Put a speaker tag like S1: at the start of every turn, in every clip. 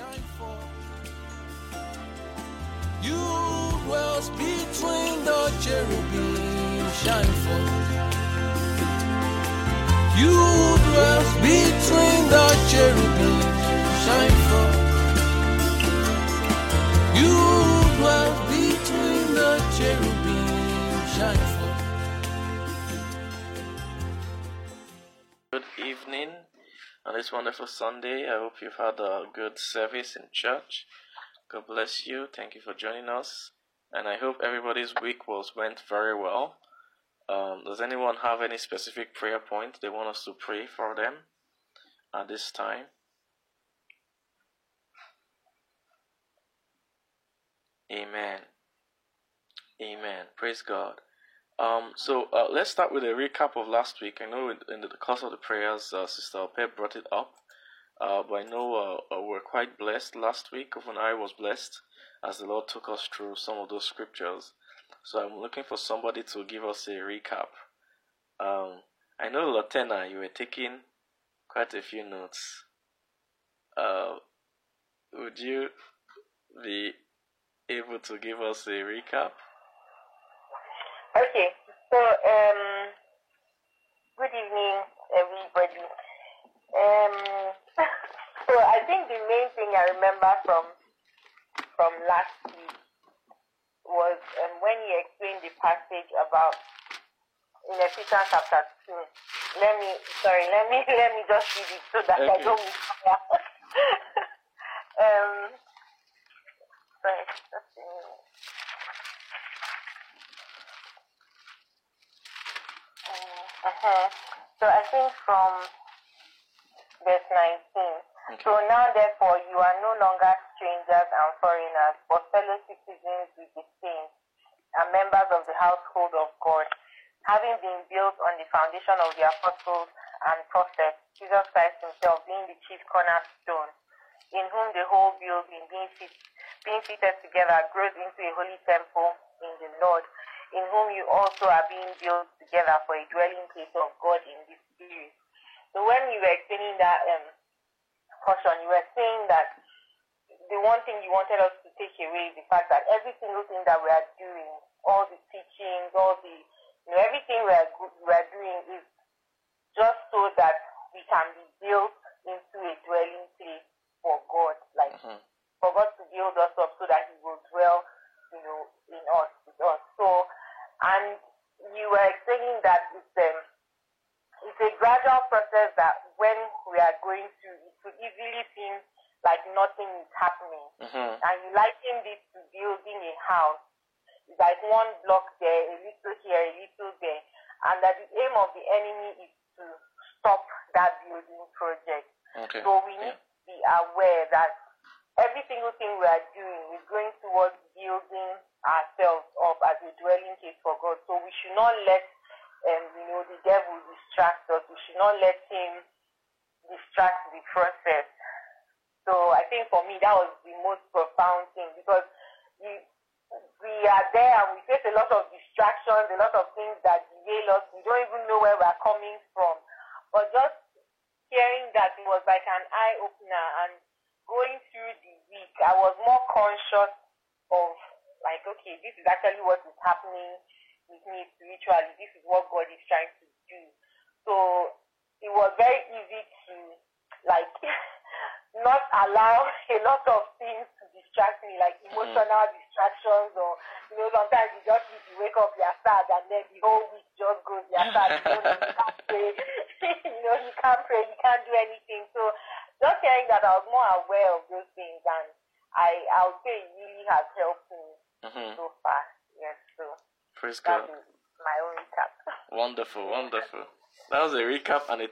S1: shine forth. You dwells between the cherubim, shine forth. You dwells between the cherubim, shine
S2: this wonderful Sunday. I hope you've had a good service in church. God bless you. Thank you for joining us. And I hope everybody's week was went very well. Um, does anyone have any specific prayer point they want us to pray for them at this time? Amen. Amen. Praise God. Um, so uh, let's start with a recap of last week. I know in, the course of the prayers, uh, Sister Pep brought it up, uh, but I know uh, uh, we're quite blessed last week. Even I was blessed as the Lord took us through some of those scriptures. So I'm looking for somebody to give us a recap. Um, I know, Latena, you were taking quite a few notes. Uh, would you be able to give us a recap?
S3: Okay, so um, good evening, everybody. Um, so I think the main thing I remember from from last week was um, when he explained the passage about in Ephesians chapter two. Let me, sorry, let me let me just read it so that I don't um, sorry, just a minute. Uh-huh. So I think from verse 19.
S2: Okay.
S3: So now therefore you are no longer strangers and foreigners, but fellow citizens with the saints and members of the household of God, having been built on the foundation of the apostles and prophets, Jesus Christ himself being the chief cornerstone, in whom the whole building being, fit, being fitted together grows into a holy temple in the Lord, in whom you also are being built together for a dwelling place of God in the Spirit. So when you were explaining that um, portion, you were saying that the one thing you wanted us to take away is the fact that every single thing that we are doing, all the teachings, all the, you know, everything we are, we are doing is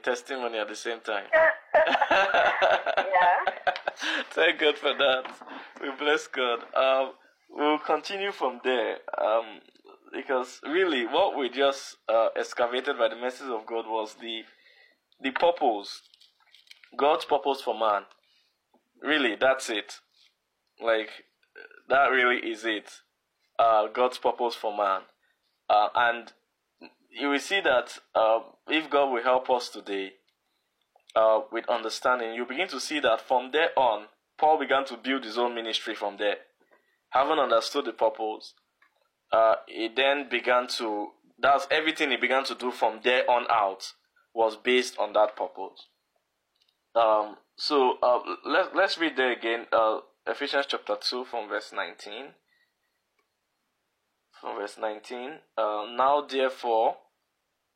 S2: testimony at the same time.
S3: yeah.
S2: Thank God for that. We bless God. Um, we'll continue from there. Um, because really, what we just uh, excavated by the message of God was the the purpose, God's purpose for man. Really, that's it. Like that really is it. Uh, God's purpose for man, uh, and you will see that uh, God will help us today uh, with understanding, you begin to see that from there on, Paul began to build his own ministry from there. Having understood the purpose, uh, he then began to, that's everything he began to do from there on out was based on that purpose. Um, so uh, let, let's read there again, uh, Ephesians chapter 2 from verse 19. From verse 19. Uh, now therefore,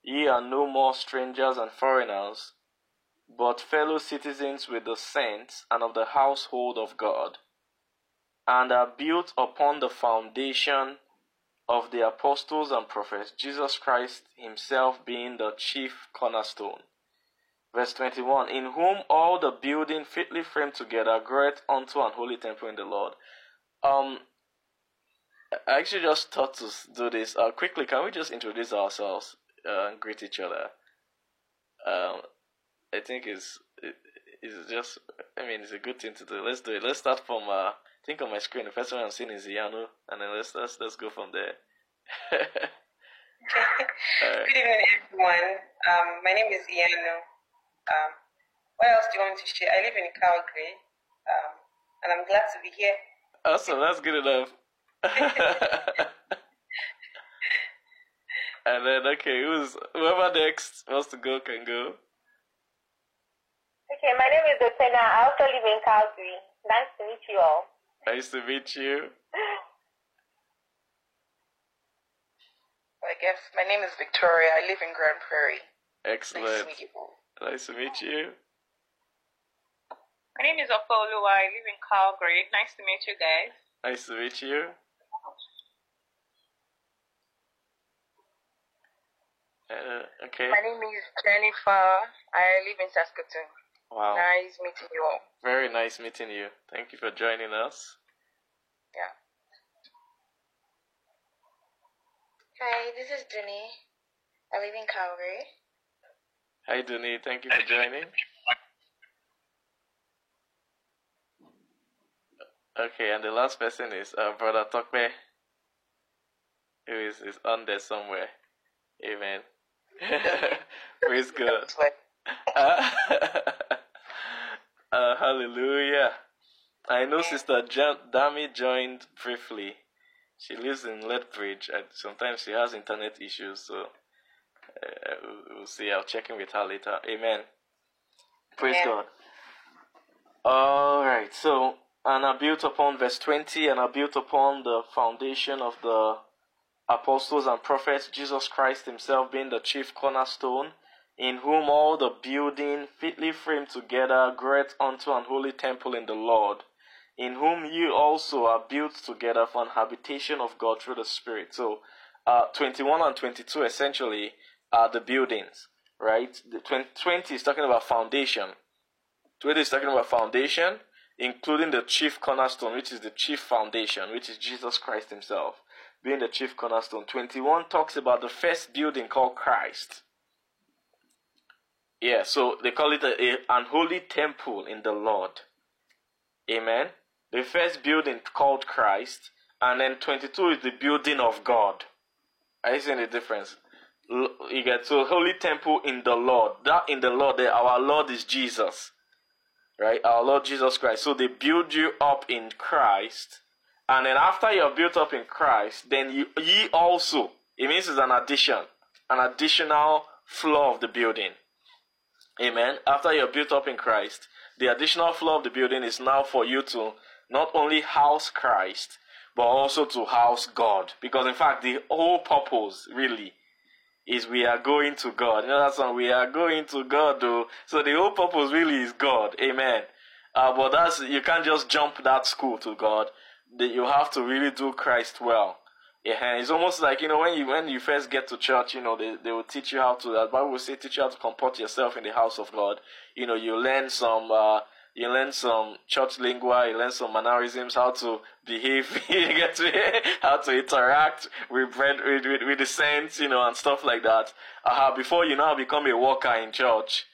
S2: ye are no more strangers and foreigners, but fellow citizens with the saints and of the household of God, and are built upon the foundation of the apostles and prophets, Jesus Christ himself being the chief cornerstone. Verse 21 In whom all the building fitly framed together groweth unto an holy temple in the Lord. Um, I actually just thought to do this. Uh, quickly, can we just introduce ourselves uh, and greet each other? Um, I think it's it, it's just. I mean, it's a good thing to do. Let's do it. Let's start from. Uh, I think on my screen, the first one I'm seeing is Iano, and then let's let's let's go from there.
S4: Good evening, everyone. Um, my name is Iano. Um, what else do you want to share? I live in Calgary, um, and I'm glad to be here.
S2: Awesome, that's good enough. and then okay, who's whoever next wants to go can go.
S3: Okay, my name is Otena. I also live in Calgary. Nice to meet you all.
S2: Nice to meet you.
S4: I guess my name is Victoria. I live in Grande Prairie.
S2: Excellent.
S4: Nice to meet you all.
S2: Nice to meet you.
S5: My name is Opoluwa. I live in Calgary. Nice to meet you guys.
S2: Nice to meet you. Uh, okay.
S4: My name is Jennifer. I live in Saskatoon.
S2: Wow.
S4: Nice meeting you all.
S2: Very nice meeting you. Thank you for joining us.
S4: Yeah.
S6: Hi, this is Duni. I live in Calgary.
S2: Hi, Duni. Thank you for joining. Okay, and the last person is uh, Brother Tokme, who is, is on there somewhere. Amen. Praise God. Uh, hallelujah. I know Sister jo- Dami joined briefly. She lives in Lethbridge, and sometimes she has internet issues, so uh, we'll- see. I'll check in with her later. Amen. Praise
S4: Amen.
S2: God. Alright, so, and I built upon verse 20, and I built upon the foundation of the apostles and prophets, Jesus Christ Himself being the chief cornerstone, in whom all the building fitly framed together groweth unto an holy temple in the Lord, in whom you also are built together for an habitation of God through the Spirit. So, uh, 21 and 22 essentially are the buildings, right? The 20, 20 is talking about foundation. 20 is talking about foundation, including the chief cornerstone, which is the chief foundation, which is Jesus Christ Himself being the chief cornerstone. 21 talks about the first building called Christ. Yeah, so they call it a, a, an holy temple in the Lord. Amen. The first building called Christ, and then 22 is the building of God. Are you seeing the difference? You get so holy temple in the Lord. That in the Lord, there, our Lord is Jesus, right? Our Lord Jesus Christ. So they build you up in Christ, and then after you're built up in Christ, then you ye also. It means it's an addition, an additional floor of the building. Amen. After you're built up in Christ, the additional floor of the building is now for you to not only house Christ, but also to house God. Because in fact, the whole purpose really is we are going to God. You know that song, we are going to God though. So the whole purpose really is God. Amen. Uh, but that's, you can't just jump that school to God. The- You have to really do Christ well. Yeah, it's almost like you know when you when you first get to church, you know they, they will teach you how to. The Bible will say teach you how to comport yourself in the house of God. You know you learn some uh, you learn some church lingua, you learn some mannerisms, how to behave, you get to how to interact with, with, with with the saints, you know, and stuff like that. Uh, before you now become a worker in church,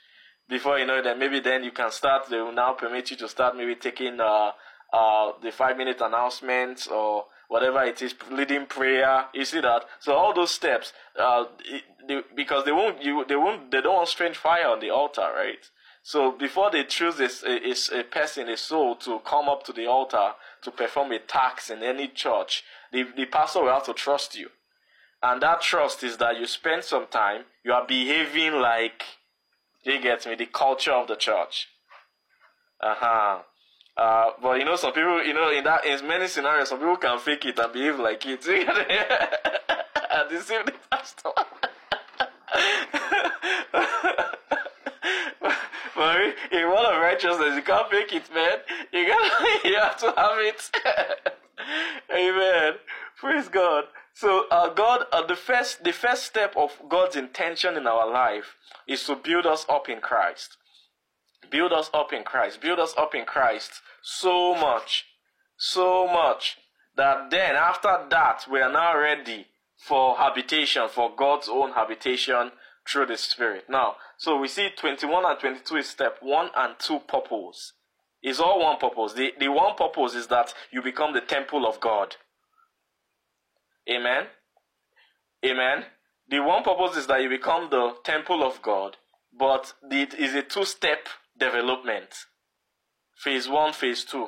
S2: before you know that maybe then you can start. They will now permit you to start maybe taking uh uh the five minute announcements or whatever it is, leading prayer. You see that? So all those steps, uh, it- they, because they won't, you, they won't, they don't want strange fire on the altar, right? So before they choose a, a, a person, a soul, to come up to the altar to perform a tax in any church, the, the pastor will have to trust you. And that trust is that you spend some time, you are behaving like, you get me, the culture of the church. Uh-huh. Uh, but you know, some people, you know, in that, in many scenarios, some people can fake it and behave like it. and deceive the pastor. but in one of righteousness, you can't fake it, man. You got, you have to have it. Amen. Praise God. So, uh, God, uh, the first, the first step of God's intention in our life is to build us up in Christ. Build us up in Christ. Build us up in Christ so much, so much that then after that we are now ready for habitation, for God's own habitation through the Spirit. Now, so we see 21 and 22 is step 1 and 2 purpose. It's all one purpose. The, the one purpose is that you become the temple of God. Amen. Amen. The one purpose is that you become the temple of God, but it is a two step development. Phase one, phase two.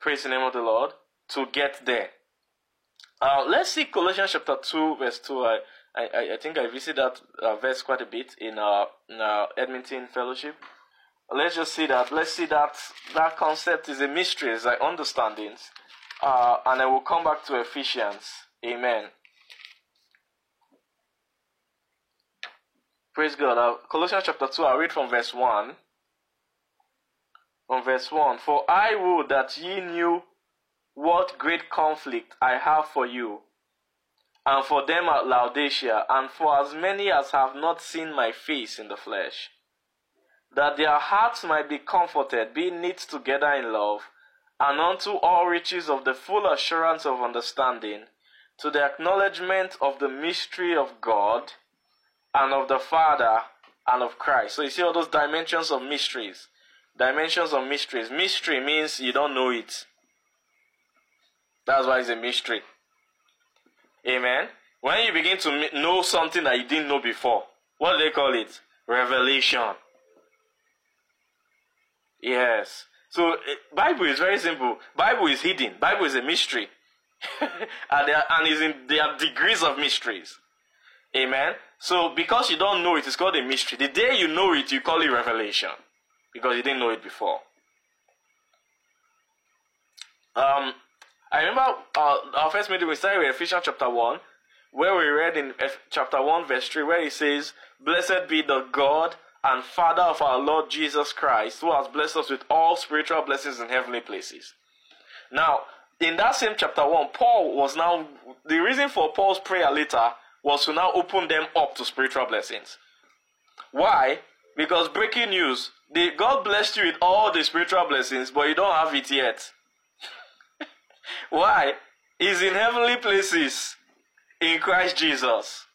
S2: Praise the name of the Lord to get there. Uh, let's see Colossians chapter 2, verse 2. I, I, I think I visited that uh, verse quite a bit in our, in our Edmonton fellowship. Let's just see that. Let's see that that concept is a mystery, as I understand it. Uh, and I will come back to Ephesians. Amen. Praise God. Colossians chapter 2, I'll read from verse 1. From verse 1 For I would that ye knew what great conflict I have for you, and for them at Laodicea, and for as many as have not seen my face in the flesh, that their hearts might be comforted, being knit together in love, and unto all riches of the full assurance of understanding, to the acknowledgement of the mystery of God, and of the Father, and of Christ. So you see all those dimensions of mysteries. Dimensions of mysteries. Mystery means you don't know it. That's why it's a mystery. Amen. When you begin to know something that you didn't know before, what do they call it? Revelation. Yes. So uh, Bible is very simple. Bible is hidden. Bible is a mystery. and there and is in there are degrees of mysteries. Amen. So because you don't know it, it's called a mystery. The day you know it, you call it revelation. Because you didn't know it before. Um I remember uh, our first meeting we started with Ephesians chapter 1, where we read in F- chapter 1, verse 3, where it says, Blessed be the God and Father of our Lord Jesus Christ, who has blessed us with all spiritual blessings in heavenly places. Now, in that same chapter 1, Paul was now, the reason for Paul's prayer later was to now open them up to spiritual blessings. Why? Because breaking news, the, God blessed you with all the spiritual blessings, but you don't have it yet. Why? He's in heavenly places in Christ Jesus.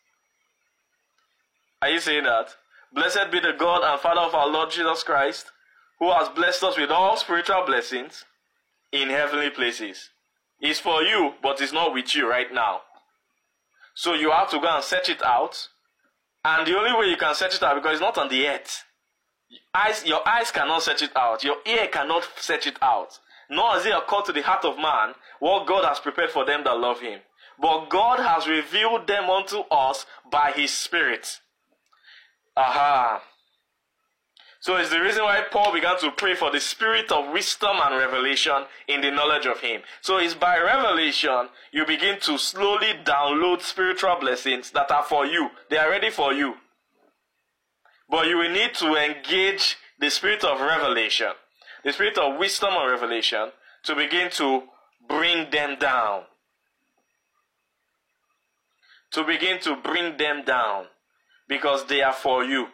S2: Are you saying that? Blessed be the God and Father of our Lord Jesus Christ, who has blessed us with all spiritual blessings in heavenly places. It's for you, but it's not with you right now. So you have to go and search it out. And the only way you can search it out because it's not on the earth. Eyes, your eyes cannot search it out. Your ear cannot search it out. Nor has it occurred to the heart of man what God has prepared for them that love him. But God has revealed them unto us by his Spirit. Aha. So it's the reason why Paul began to pray for the spirit of wisdom and revelation in the knowledge of him. So it's by revelation you begin to slowly download spiritual blessings that are for you. They are ready for you. But you will need to engage the spirit of revelation, the spirit of wisdom and revelation to begin to bring them down. To begin to bring them down because they are for you.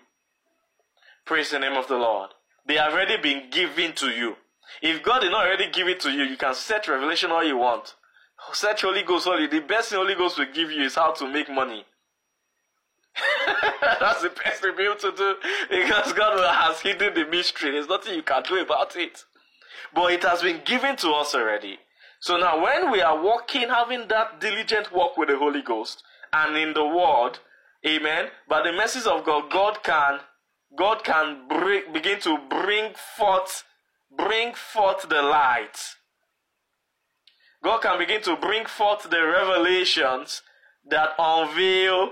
S2: Praise the name of the Lord. They have already been given to you. If God did not already give it to you, you can set revelation all you want. Set Holy Ghost all The best thing Holy Ghost will give you is how to make money. That's the best able to do because God has hidden the mystery. There's nothing you can do about it. But it has been given to us already. So now when we are walking, having that diligent walk with the Holy Ghost and in the Word, Amen. By the mercies of God, God can God can bring, begin to bring forth, bring forth the light. God can begin to bring forth the revelations that unveil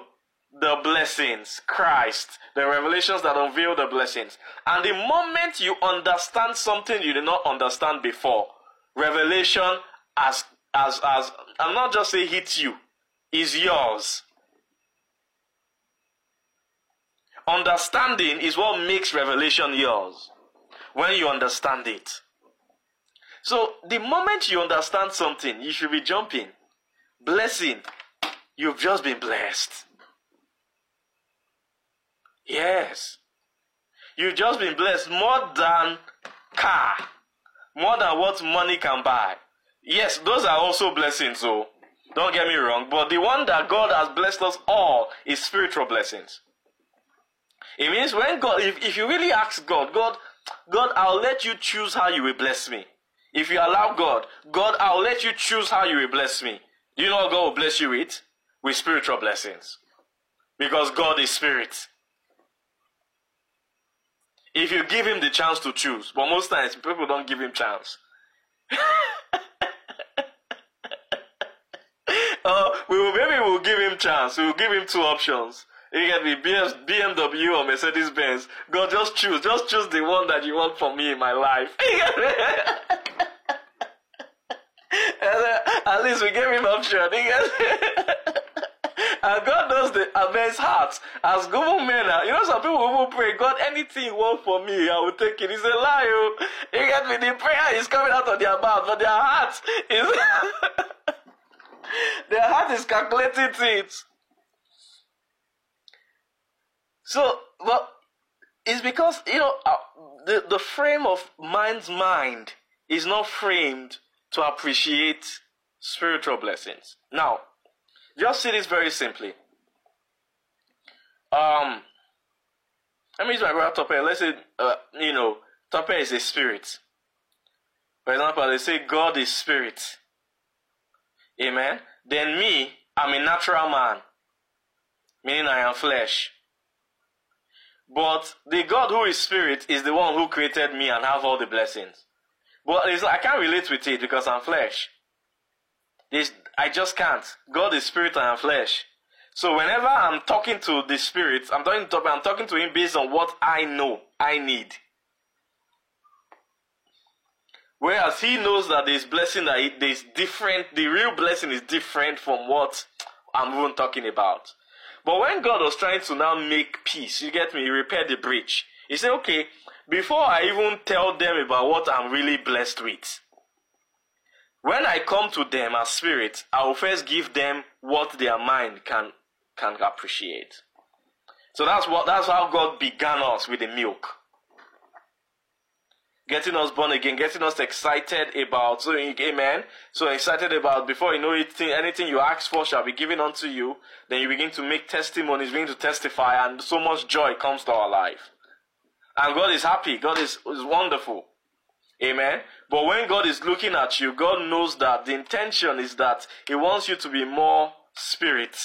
S2: the blessings. Christ, the revelations that unveil the blessings. And the moment you understand something you did not understand before, revelation as as as I'm not just say hit you, is yours. Understanding is what makes revelation yours. When you understand it. So the moment you understand something, you should be jumping. Blessing. You've just been blessed. Yes. You've just been blessed more than car. More than what money can buy. Yes, those are also blessings, so don't get me wrong. But the one that God has blessed us all is spiritual blessings. It means when God, if, if you really ask God, God, God, I'll let you choose how you will bless me. If you allow God, God, I'll let you choose how you will bless me. Do you know God will bless you with? With spiritual blessings. Because God is spirit. If you give him the chance to choose, but most times people don't give him chance. uh, we will maybe we'll give him chance. We will give him two options. You get me BMW or Mercedes Benz. God, just choose. Just choose the one that you want for me in my life. at least we gave him option. and God knows the men's hearts. As good men are, you know, some people will pray, God, anything you want for me, I will take it. It's a lie. You, you get me? The prayer is coming out of their mouth, but their heart is. their heart is calculating things. So, but it's because you know uh, the the frame of man's mind is not framed to appreciate spiritual blessings. Now, just see this very simply. Um, let me use my brother Tope. Let's say, uh, you know, Tope is a spirit. For example, they say God is spirit. Amen. Then me, I'm a natural man, meaning I am flesh. But the God who is spirit is the one who created me and have all the blessings. But I can't relate with it because I'm flesh. It's, I just can't. God is spirit and I'm flesh. So whenever I'm talking to the spirit, I'm talking to I'm talking to him based on what I know I need. Whereas he knows that there's blessing that there's different, the real blessing is different from what I'm even talking about. But when God was trying to now make peace, you get me, he repaired the breach. He said, okay, before I even tell them about what I'm really blessed with, when I come to them as spirit, I will first give them what their mind can can appreciate. So that's what that's how God began us with the milk. Getting us born again, getting us excited about so amen. So excited about before you know it, anything you ask for shall be given unto you. Then you begin to make testimonies, begin to testify, and so much joy comes to our life. And God is happy. God is, is wonderful. Amen. But when God is looking at you, God knows that the intention is that He wants you to be more spirit.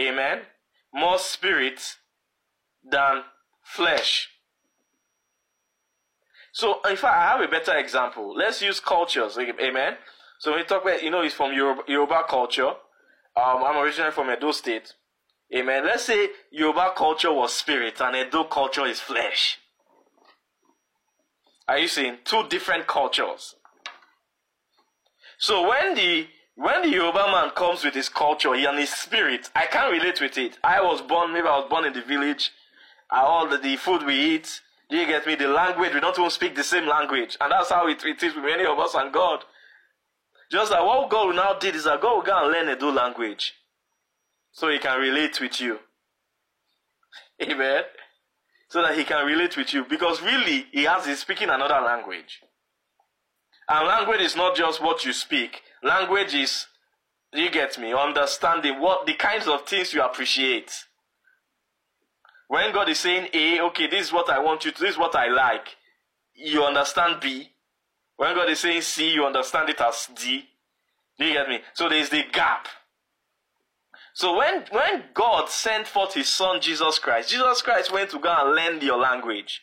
S2: Amen. More spirit than flesh. So, in fact, I have a better example. Let's use cultures. Amen. So, when you talk about, you know, it's from Yoruba, Yoruba culture. Um, I'm originally from Edo State. Amen. Let's say Yoruba culture was spirit and Edo culture is flesh. Are you seeing two different cultures? So when the when the Yoruba man comes with his culture and his spirit, I can't relate with it. I was born, maybe I was born in the village. All the, the food we eat, do you get me? The language, we don't even speak the same language. And that's how it, it is with many of us and God. Just that what God now did is that God will go and learn a new language. So he can relate with you. Amen so that he can relate with you. Because really, he has he's speaking another language. And language is not just what you speak. Language is, you get me, understanding what the kinds of things you appreciate. When God is saying A, okay, this is what I want you to, this is what I like. You understand B. When God is saying C, you understand it as D. Do you get me? So there's the gap. So when when God sent forth His Son Jesus Christ, Jesus Christ went to go and learn your language.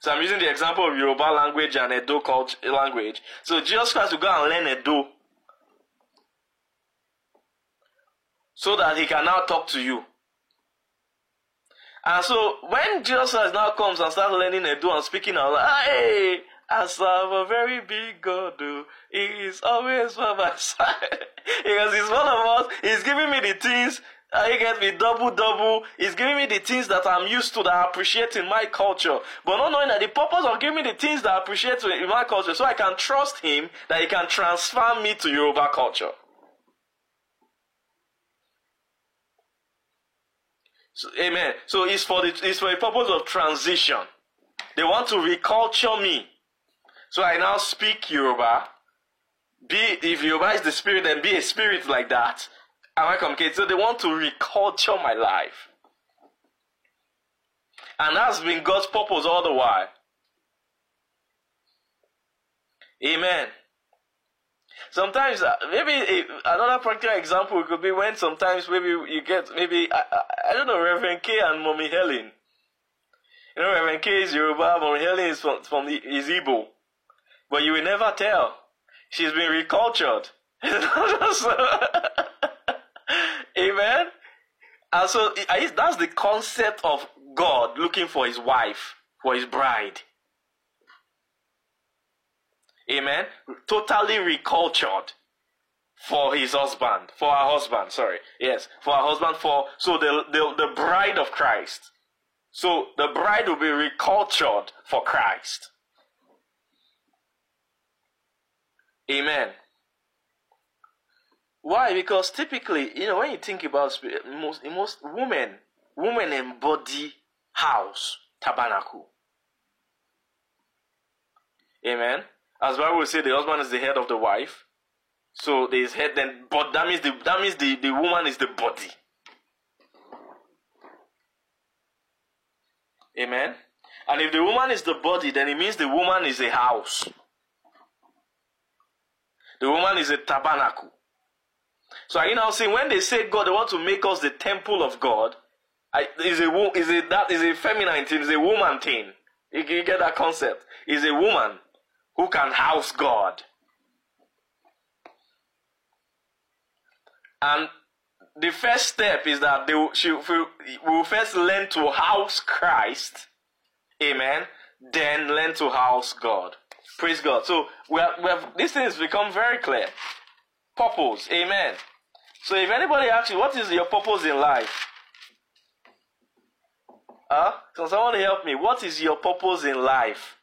S2: So I'm using the example of Yoruba language and Edo culture language. So Jesus Christ will go and learn Edo, so that He can now talk to you. And so when Jesus now comes and starts learning Edo and speaking out, like, hey, I serve a very big God, oh, He is always by my side. because He's one of us. He's giving me the things. uh, He gets me double, double. He's giving me the things that I'm used to, that I appreciate in my culture. But not knowing that the purpose of giving me the things that I appreciate in my culture, so I can trust Him that He can transfer me to Yoruba culture. So, amen. So it's for the it's for the purpose of transition. They want to reculture me. So I now speak Yoruba. Be if Yoruba is the spirit, then be a spirit like that. Am I communicating? So they want to reculture my life. And that's been God's purpose all the while. Amen. Sometimes, uh, maybe a, another practical example could be when sometimes maybe you get, maybe, I, I, I don't know, Reverend K and Mommy Helen. You know, Reverend K is Yoruba, Mommy Helen is from, from the, is Igbo. But you will never tell. She's been recultured. Amen. And so that's the concept of God looking for his wife, for his bride. Amen. Totally recultured for his husband, for her husband, sorry. Yes, for her husband, for, so the, the, the bride of Christ. So the bride will be recultured for Christ. Amen. Why? Because typically, you know, when you think about most most women, women embody house, tabernacle. Amen. As Bible will say, the husband is the head of the wife. So there is head, then but that means the that means the, the woman is the body. Amen. And if the woman is the body, then it means the woman is a house. The woman is a tabernacle. So are you now saying when they say God, they want to make us the temple of God? I, is a is a that is a feminine thing, is a woman thing. You, you get that concept? Is a woman who can house God. And the first step is that they will, she will, first learn to house Christ. Amen. Then learn to house God. Praise God. So we have, we have these things become very clear. Purpose. Amen. So if anybody asks you, what is your purpose in life? Huh? Can someone help me? What is your purpose in life?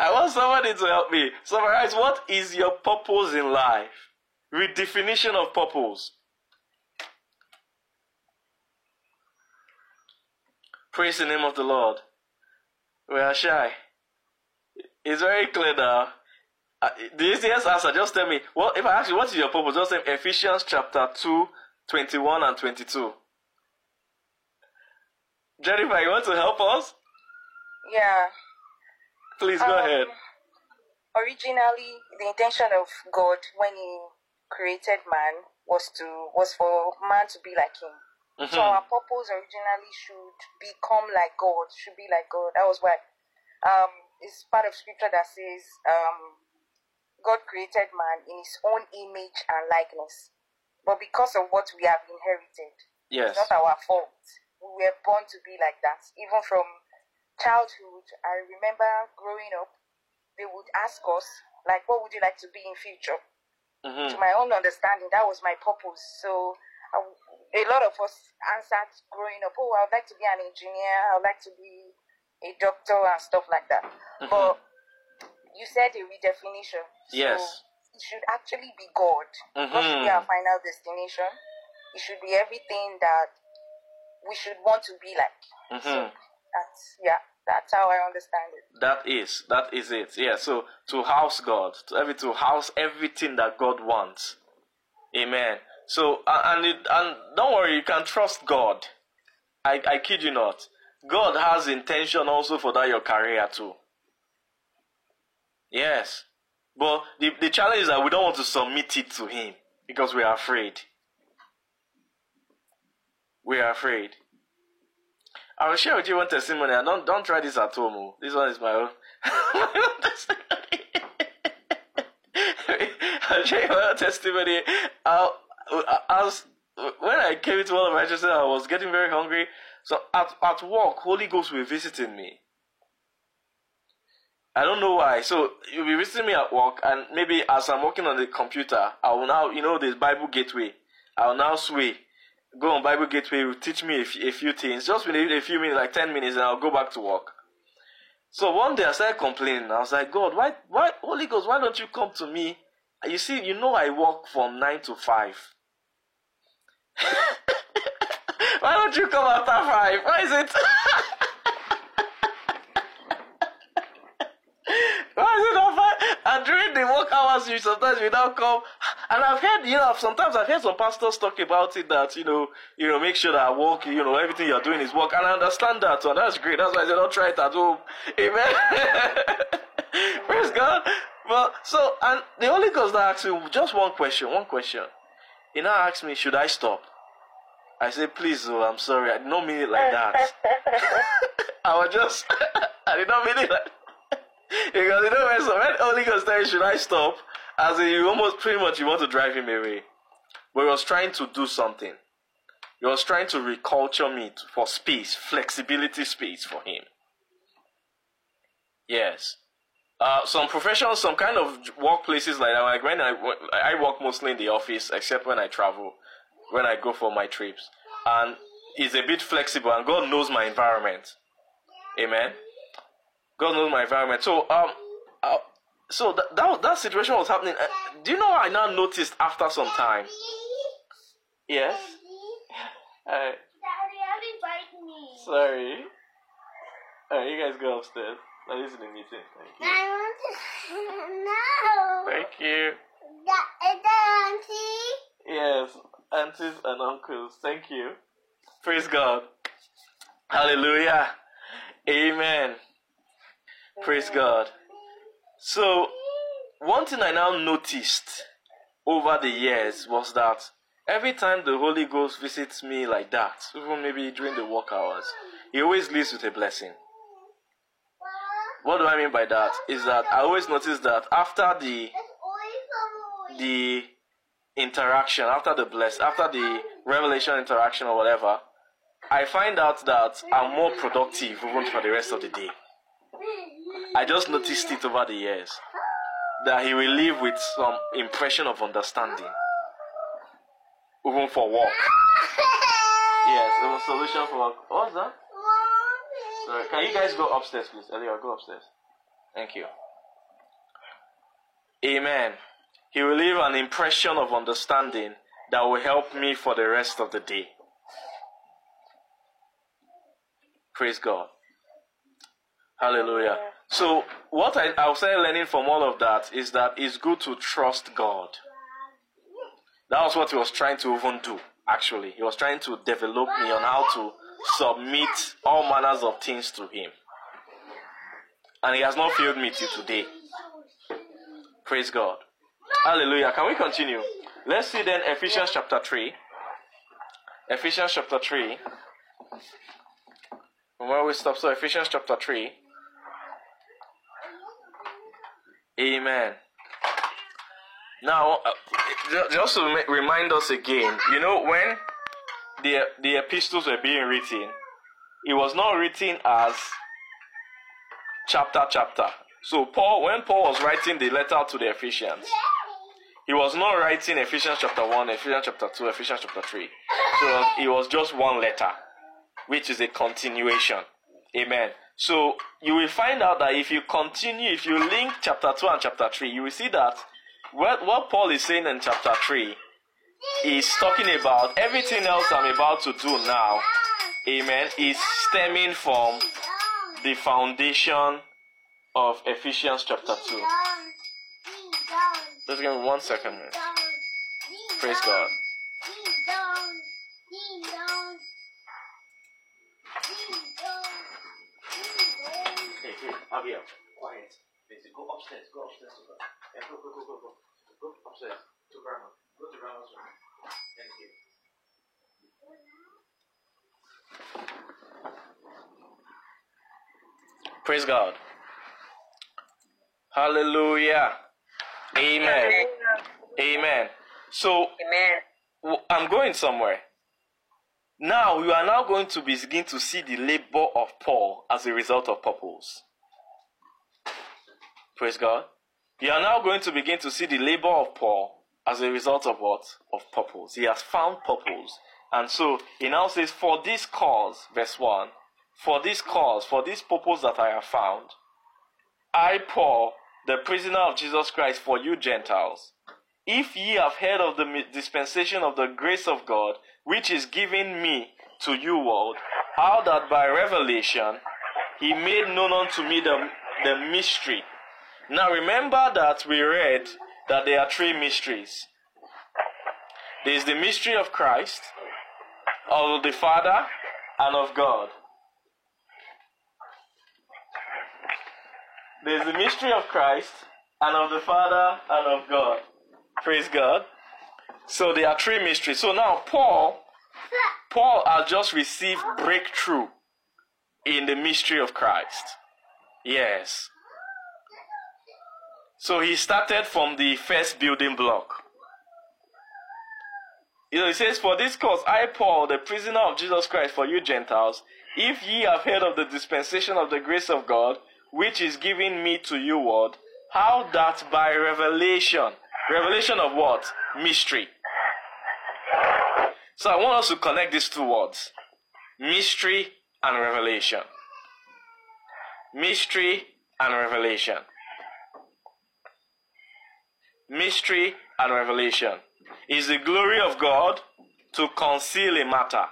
S2: I want somebody to help me. Summarize what is your purpose in life? Redefinition of purpose. Praise the name of the Lord. We are shy. It's very clear now. The easiest answer, just tell me. What if I ask you what is your purpose? Just say Ephesians chapter 2, 21 and 22. Jennifer, you want to help us?
S6: Yeah.
S2: Please go
S6: Um,
S2: ahead.
S6: Originally, the intention of God when He created man was to was for man to be like Him. So
S2: Mhm.
S6: our purpose originally should become like God, should be like God. That was why um, it's part of scripture that says um, God created man in His own image and likeness. But because of what we have inherited,
S2: Yes.
S6: it's not our fault. We were born to be like that. Even from childhood, I remember growing up, they would ask us, like, what would you like to be in future?
S2: Mhm.
S6: To my own understanding, that was my purpose. So I a lot of us answered growing up, oh, I would like to be an engineer, I would like to be a doctor and stuff like that. But you said a redefinition. So
S2: Yes.
S6: it should actually be God. God should be our final destination. It should be everything that we should want to be like. So
S2: Mhm.
S6: That's yeah, that's how I understand it.
S2: That is, that is it. Yeah. So to house God, to every to house everything that God wants. Amen. So and it, and don't worry, you can trust God. I I kid you not. God has intention also for that your career too. Yes. But the, the challenge is that we don't want to submit it to Him because we are afraid. We are afraid. I will share with you one testimony. And don't don't try this at home. oh. This one is my own. I'll share my testimony. I, I was when I came into one of I was getting very hungry. So at at work, Holy Ghost will visiting me. I don't know why. So you'll be visiting me at work, and maybe as I'm working on the computer, I will now, you know, this Bible Gateway. I'll now sway, go on Bible Gateway, teach me a, f- a few things, just a few minutes, like ten minutes, and I'll go back to work. So one day I started complaining. I was like, God, why, why, Holy Ghost, why don't you come to me? You see, you know, I work from nine to five. why don't you come after five? Why is it? Why is it not fine? And during the work hours, you sometimes you now come. And I've heard, you know, sometimes I've heard some pastors talk about it that, you know, you know, make sure that work, you know, everything you're doing is work. And I understand that, so that's great. That's why I said, don't try it at home. Amen. Praise God. Well, so, and the Holy Ghost now asked me just one question, one question. He now asked me, should I stop? I said, please, oh, I'm sorry. I did not mean it like that. I was just, I did not mean it like that. because you know when, so when Holy Ghost tell you should I stop, as in you almost pretty much you want to drive him away. But he was trying to do something. He was trying to reculture me for space, flexibility space for him. Yes. Uh, some professionals, some kind of workplaces like that. Like when I I work mostly in the office, except when I travel, when I go for my trips, and it's a bit flexible. And God knows my environment. Amen. God knows my environment. So um, uh, so that that, that situation was happening. Uh, do you know what I now noticed after some time? Yes. Uh, sorry. Alright, you guys go upstairs. That is in the meeting. Thank you.
S7: I want to know.
S2: Thank you.
S7: That, is auntie?
S2: Yes, aunties and uncles. Thank you. Praise God. Hallelujah. Amen. Praise God. So, one thing I now noticed over the years was that every time the Holy Ghost visits me like that, even maybe during the work hours, he always leaves with a blessing. What do I mean by that? Is that I always notice that after the the interaction, after the bless, after the revelation interaction or whatever, I find out that I'm more productive even for the rest of the day. I just noticed it over the years that he will leave with some impression of understanding, even for work. Yes, it was solution for work. What's that? Sorry, can you guys go upstairs, please? Elia, go upstairs. Thank you. Amen. He will leave an impression of understanding that will help me for the rest of the day. Praise God. Hallelujah. So, what I, I was learning from all of that is that it's good to trust God. That was what he was trying to even do, actually. He was trying to develop me on how to submit all manners of things to him. And he has not failed me till today. Praise God. Hallelujah. Can we continue? Let's see then Ephesians chapter 3. Ephesians chapter 3. From where we stop. So, Ephesians chapter 3. Amen. Now, uh, ju- just to remind us again, you know, when the, the epistles were being written, it was not written as chapter, chapter. So, Paul, when Paul was writing the letter to the Ephesians, he was not writing Ephesians chapter 1, Ephesians chapter 2, Ephesians chapter 3. So, it was just one letter, which is a continuation. Amen. So, you will find out that if you continue, if you link chapter 2 and chapter 3, you will see that what, what Paul is saying in chapter 3 is talking about everything else I'm about to do now. Amen. Is stemming from the foundation of Ephesians chapter 2. Just give me one second. Praise God. Hey, hey, I'll be up. Quiet. Maisie, go upstairs. Go upstairs to her. Yeah, go, go, go, go, go. Go upstairs to grandma. Go to grandma's room. Thank you. Praise God. Hallelujah. Amen. Amen. So
S4: Amen.
S2: I'm going somewhere. Now you are now going to begin to see the labor of Paul as a result of purpose. Praise God. You are now going to begin to see the labor of Paul as a result of what? Of purpose. He has found purpose. And so he now says, For this cause, verse 1, for this cause, for this purpose that I have found, I, Paul, the prisoner of Jesus Christ, for you Gentiles, if ye have heard of the dispensation of the grace of God, which is given me to you, world, how that by revelation he made known unto me the, the mystery. Now remember that we read that there are three mysteries. There is the mystery of Christ, of the Father, and of God. There's the mystery of Christ, and of the Father, and of God. Praise God. So there are three mysteries. So now Paul, Paul has just received breakthrough in the mystery of Christ. Yes. So he started from the first building block. You know, he says, For this cause, I, Paul, the prisoner of Jesus Christ for you Gentiles, if ye have heard of the dispensation of the grace of God, which is given me to you, word, how that by revelation, revelation of what? Mystery. So I want us to connect these two words mystery and revelation. Mystery and revelation. Mystery and revelation is the glory of God to conceal a matter.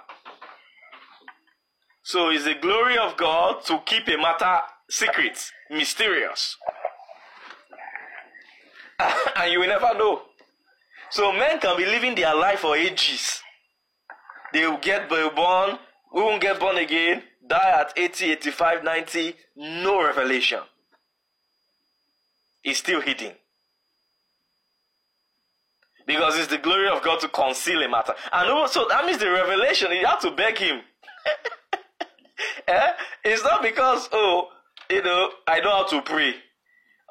S2: So it's the glory of God to keep a matter secret, mysterious. and you will never know. So men can be living their life for ages. They will get born, we won't get born again, die at 80, 85, 90, no revelation. It's still hidden. Because it's the glory of God to conceal a matter. And so that means the revelation, you have to beg Him. eh? It's not because, oh, you know, I know how to pray.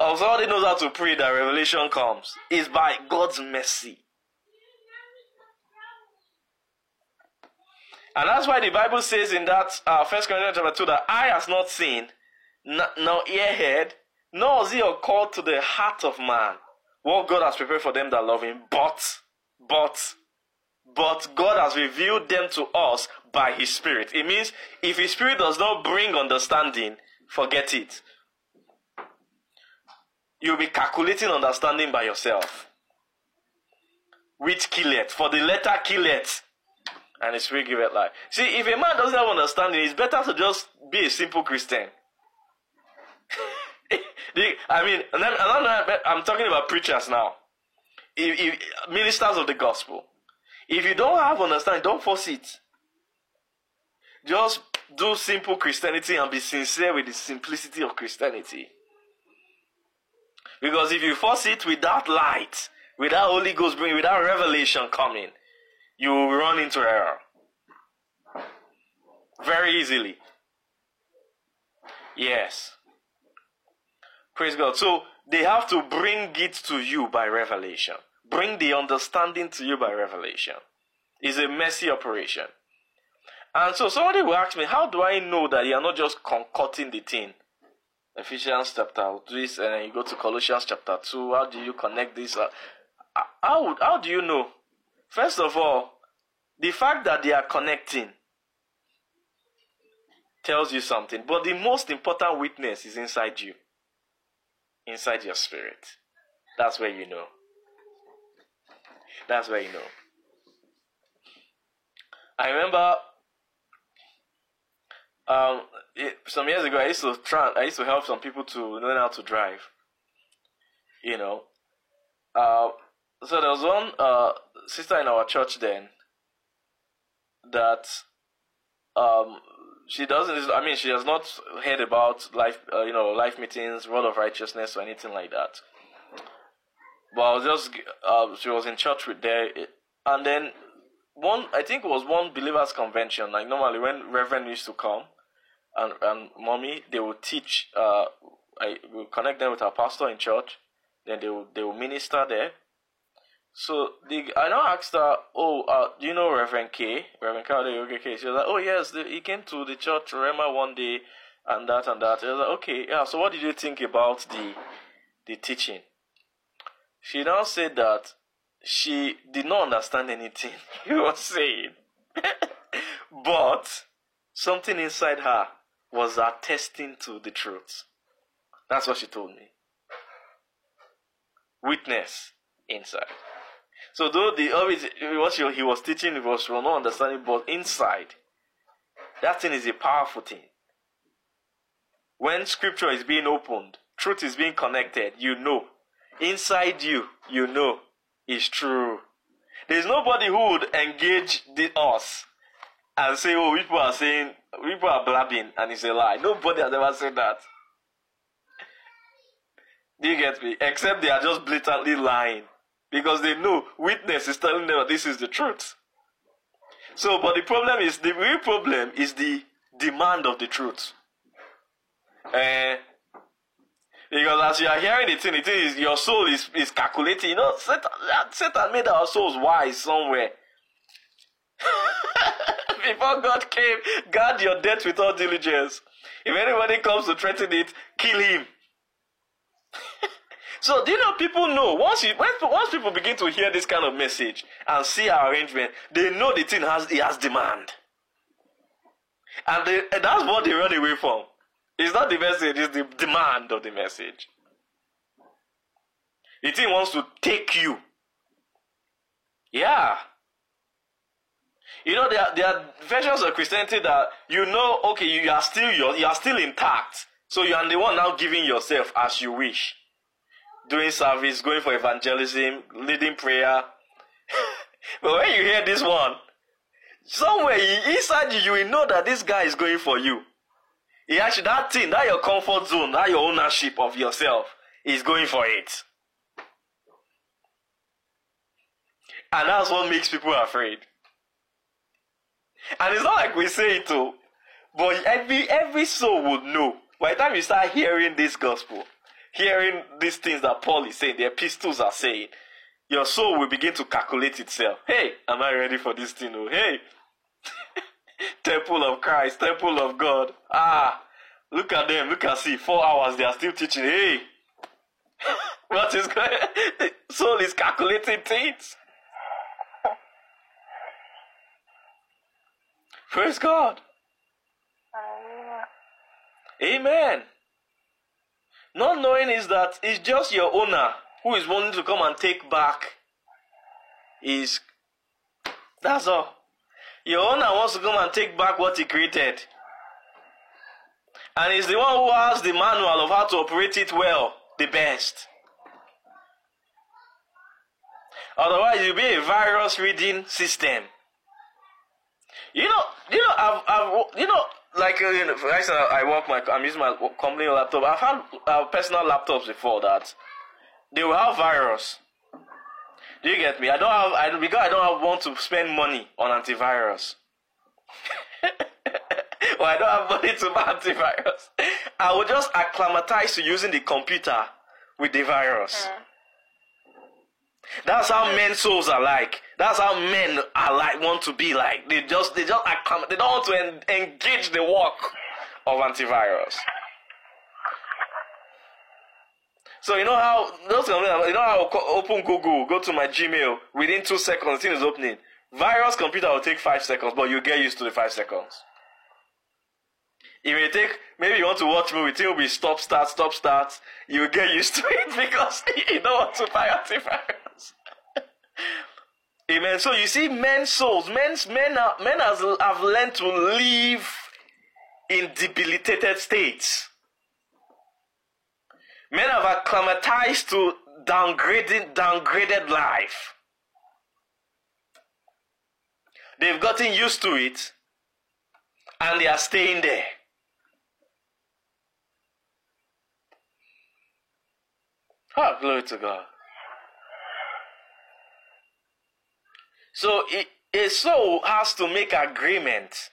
S2: Or somebody knows how to pray that revelation comes. It's by God's mercy. And that's why the Bible says in that uh, 1 Corinthians chapter 2 that eye has not seen, n- nor ear heard, nor has it occurred to the heart of man what God has prepared for them that love him. But, but, but God has revealed them to us by his spirit. It means if his spirit does not bring understanding, forget it. You'll be calculating understanding by yourself. Which killeth? For the letter killeth, and the spirit giveth life. See, if a man doesn't have understanding, it's better to just be a simple Christian. I mean, and then I'm talking about preachers now. If, if, ministers of the gospel. If you don't have understanding, don't force it. Just do simple Christianity and be sincere with the simplicity of Christianity. Because if you force it without light, without Holy Ghost bringing, without revelation coming, you will run into error. Very easily. Yes. Praise God. So they have to bring it to you by revelation. Bring the understanding to you by revelation. It's a messy operation. And so somebody will ask me, how do I know that you are not just concocting the thing? Ephesians chapter this, and then you go to Colossians chapter 2. How do you connect this? Uh, How, how do you know? First of all, the fact that they are connecting tells you something. But the most important witness is inside you, inside your spirit. That's where you know. That's where you know. I remember um, it, some years ago, I used to try. I used to help some people to learn how to drive. You know, uh, so there was one uh, sister in our church then that um, she doesn't. I mean, she has not heard about life, uh, you know, life meetings, Word of Righteousness, or anything like that. But I was just, uh, she was in church with there, and then one, I think it was one believers convention. Like normally, when Reverend used to come, and and mommy, they would teach. Uh, I will connect them with our pastor in church. Then they will they will minister there. So the, I now asked her, "Oh, uh, do you know Reverend K? Reverend K K?" She was like, "Oh yes, the, he came to the church Rema one day, and that and that." I was like, "Okay, yeah. So what did you think about the the teaching?" She now said that she did not understand anything he was saying, but something inside her was attesting to the truth. That's what she told me. Witness inside. So though the always what she, he was teaching was not understanding, but inside, that thing is a powerful thing. When scripture is being opened, truth is being connected, you know. Inside you, you know, is true. There's nobody who would engage the, us and say, oh, people are saying, people are blabbing, and it's a lie. Nobody has ever said that. Do you get me? Except they are just blatantly lying. Because they know witness is telling them this is the truth. So, but the problem is, the real problem is the demand of the truth. Uh, because as you are hearing the thing, it is your soul is, is calculating. You know, Satan, Satan made our souls wise somewhere. Before God came, guard your death with all diligence. If anybody comes to threaten it, kill him. So do you know people know once you when, once people begin to hear this kind of message and see our arrangement, they know the thing has it has demand, and, they, and that's what they run away from. It's not the message; it's the demand of the message. The thing wants to take you. Yeah. You know, there are, there are versions of Christianity that you know, okay, you are still you are still intact. So you are the one now giving yourself as you wish. Doing service, going for evangelism, leading prayer. but when you hear this one, somewhere inside you, you will know that this guy is going for you. He actually, that thing, that your comfort zone, that your ownership of yourself is going for it. And that's what makes people afraid. And it's not like we say it too, but every every soul would know. By the time you start hearing this gospel, hearing these things that Paul is saying, the epistles are saying, your soul will begin to calculate itself. Hey, am I ready for this thing? Oh, hey, temple of Christ, temple of God. Ah, look at them. Look at see. Four hours they are still teaching. Hey, what is going? soul is calculating things. Praise God. Amen. Not knowing is that it's just your owner who is wanting to come and take back his. That's all. Your owner wants to come and take back what he created. And he's the one who has the manual of how to operate it well, the best. Otherwise, you'll be a virus reading system. You know, you know, I've, I've you know, like uh, you know, for instance, I work my, I'm using my company laptop. I've had uh, personal laptops before that they will have virus. Do you get me? I don't have, I because I don't have, want to spend money on antivirus. or I don't have money to buy antivirus. I will just acclimatize to using the computer with the virus. Mm. That's how men souls are like. That's how men are like want to be like. They just they just they don't want to en- engage the work of antivirus. So you know how those you know how open Google, go to my Gmail within two seconds, thing is opening. Virus computer will take five seconds, but you get used to the five seconds. It may take maybe you want to watch movie, it will be stop start stop start. You get used to it because you don't want to buy antivirus. Amen. So you see, men's souls, men's men are, men has, have learned to live in debilitated states. Men have acclimatized to downgrading, downgraded life. They've gotten used to it. and they are staying there. Oh, glory to God. So a soul has to make agreement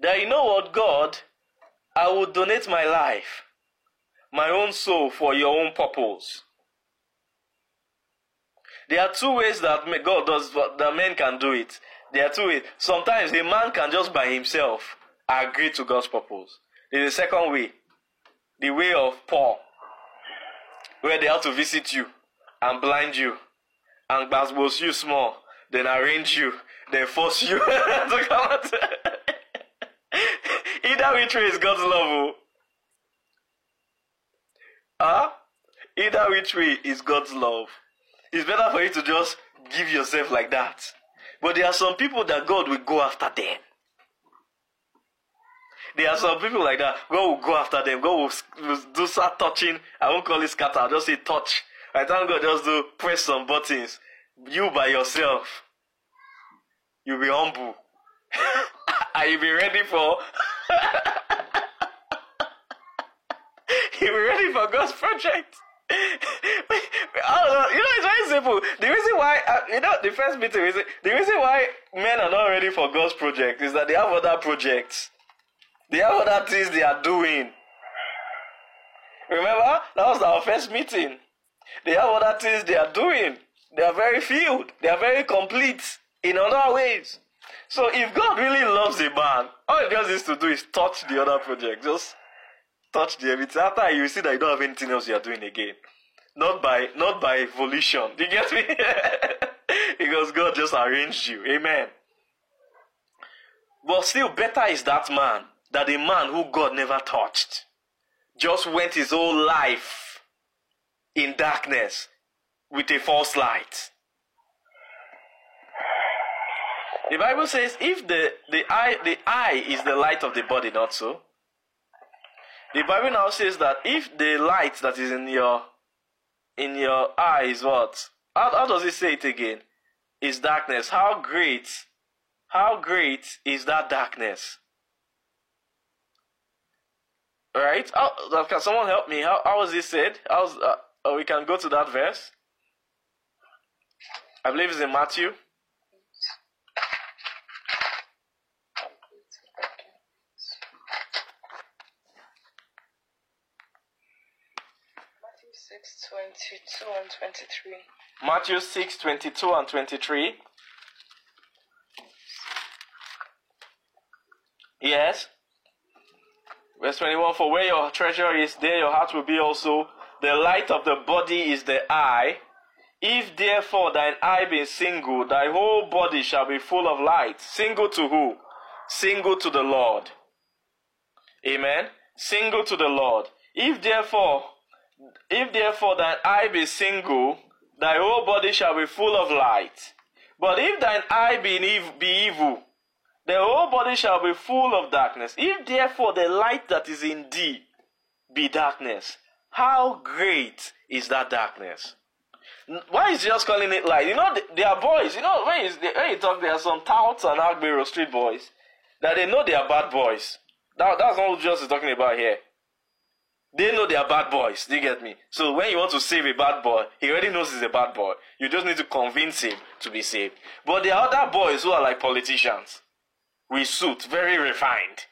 S2: that you know what, God, I will donate my life, my own soul for your own purpose. There are two ways that God does that men can do it. There are two ways. Sometimes a man can just by himself agree to God's purpose. There's a second way, the way of Paul, where they have to visit you and blind you and basbos you small, then arrange you, then force you to come out. Either which way is God's love. Oh. Huh? Either which way is God's love. It's better for you to just give yourself like that. But there are some people that God will go after them. There are some people like that. God will go after them. God will, will do start touching. I won't call it scatter. I'll just say touch. I thank God just do press some buttons. You by yourself. You'll be humble. Are you be ready for You'll be ready for God's project. oh, you know, it's very simple. The reason why, uh, you know, the first meeting, is the reason why men are not ready for God's project is that they have other projects. They have other things they are doing. Remember, that was our first meeting. They have other things they are doing. They are very filled. They are very complete in other ways. So if God really loves a man, all he just needs to do is touch the other project. Just touch the everything. After you see that you don't have anything else you are doing again. Not by not by volition. Do you get me? because God just arranged you. Amen. But still better is that man than the man who God never touched. Just went his whole life in darkness with a false light. The Bible says if the, the eye the eye is the light of the body, not so. The Bible now says that if the light that is in your in your eye is what? How, how does it say it again? Is darkness. How great, how great is that darkness? Right? How, can someone help me? How, how was it said? How's, uh, oh, we can go to that verse. I believe it's in Matthew.
S4: Matthew 6, 22 and 23.
S2: Matthew 6, 22 and 23. Yes. Verse 21 For where your treasure is, there your heart will be also. The light of the body is the eye. If therefore thine eye be single, thy whole body shall be full of light. Single to who? Single to the Lord. Amen. Single to the Lord. If therefore, if therefore thine eye be single, thy whole body shall be full of light. But if thine eye be, be evil, the whole body shall be full of darkness. If therefore the light that is in thee be darkness, how great is that darkness? Why is he just calling it light? You know, th- they are boys. You know, when you, when you talk, there are some touts and Agbero street boys that they know they are bad boys. That, that's not what Jesus is talking about here. They know they are bad boys. Do you get me? So when you want to save a bad boy, he already knows he's a bad boy. You just need to convince him to be saved. But there are other boys who are like politicians. With suit, very refined.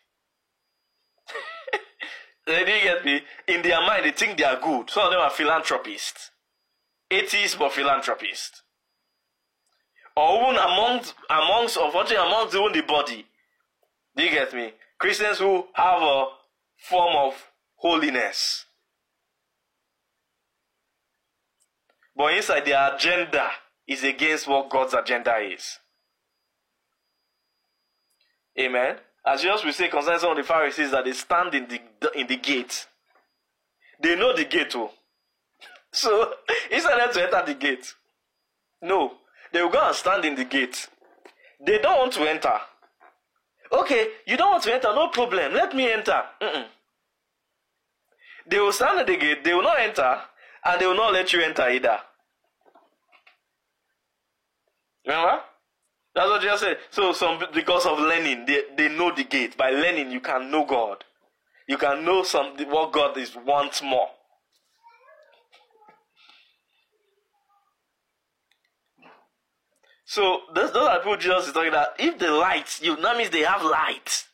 S2: Do you get me? In their mind, they think they are good. Some of them are philanthropists. Atheists, but philanthropists. Or even amongst, amongst, unfortunately, amongst even the body. Do you get me? Christians who have a form of holiness. But inside their agenda is against what God's agenda is. Amen. As Jesus will say concerning some of the Pharisees that they stand in the in the gate. They know the gate, oh. So of them to enter the gate, no, they will go and stand in the gate. They don't want to enter. Okay, you don't want to enter, no problem. Let me enter. Mm-mm. They will stand at the gate, they will not enter, and they will not let you enter either. Remember? That's what Jesus said. So some because of learning, they, they know the gate. By learning, you can know God. You can know something what God is once more. So those, those are people Jesus is talking about. If the light, you that means they have light.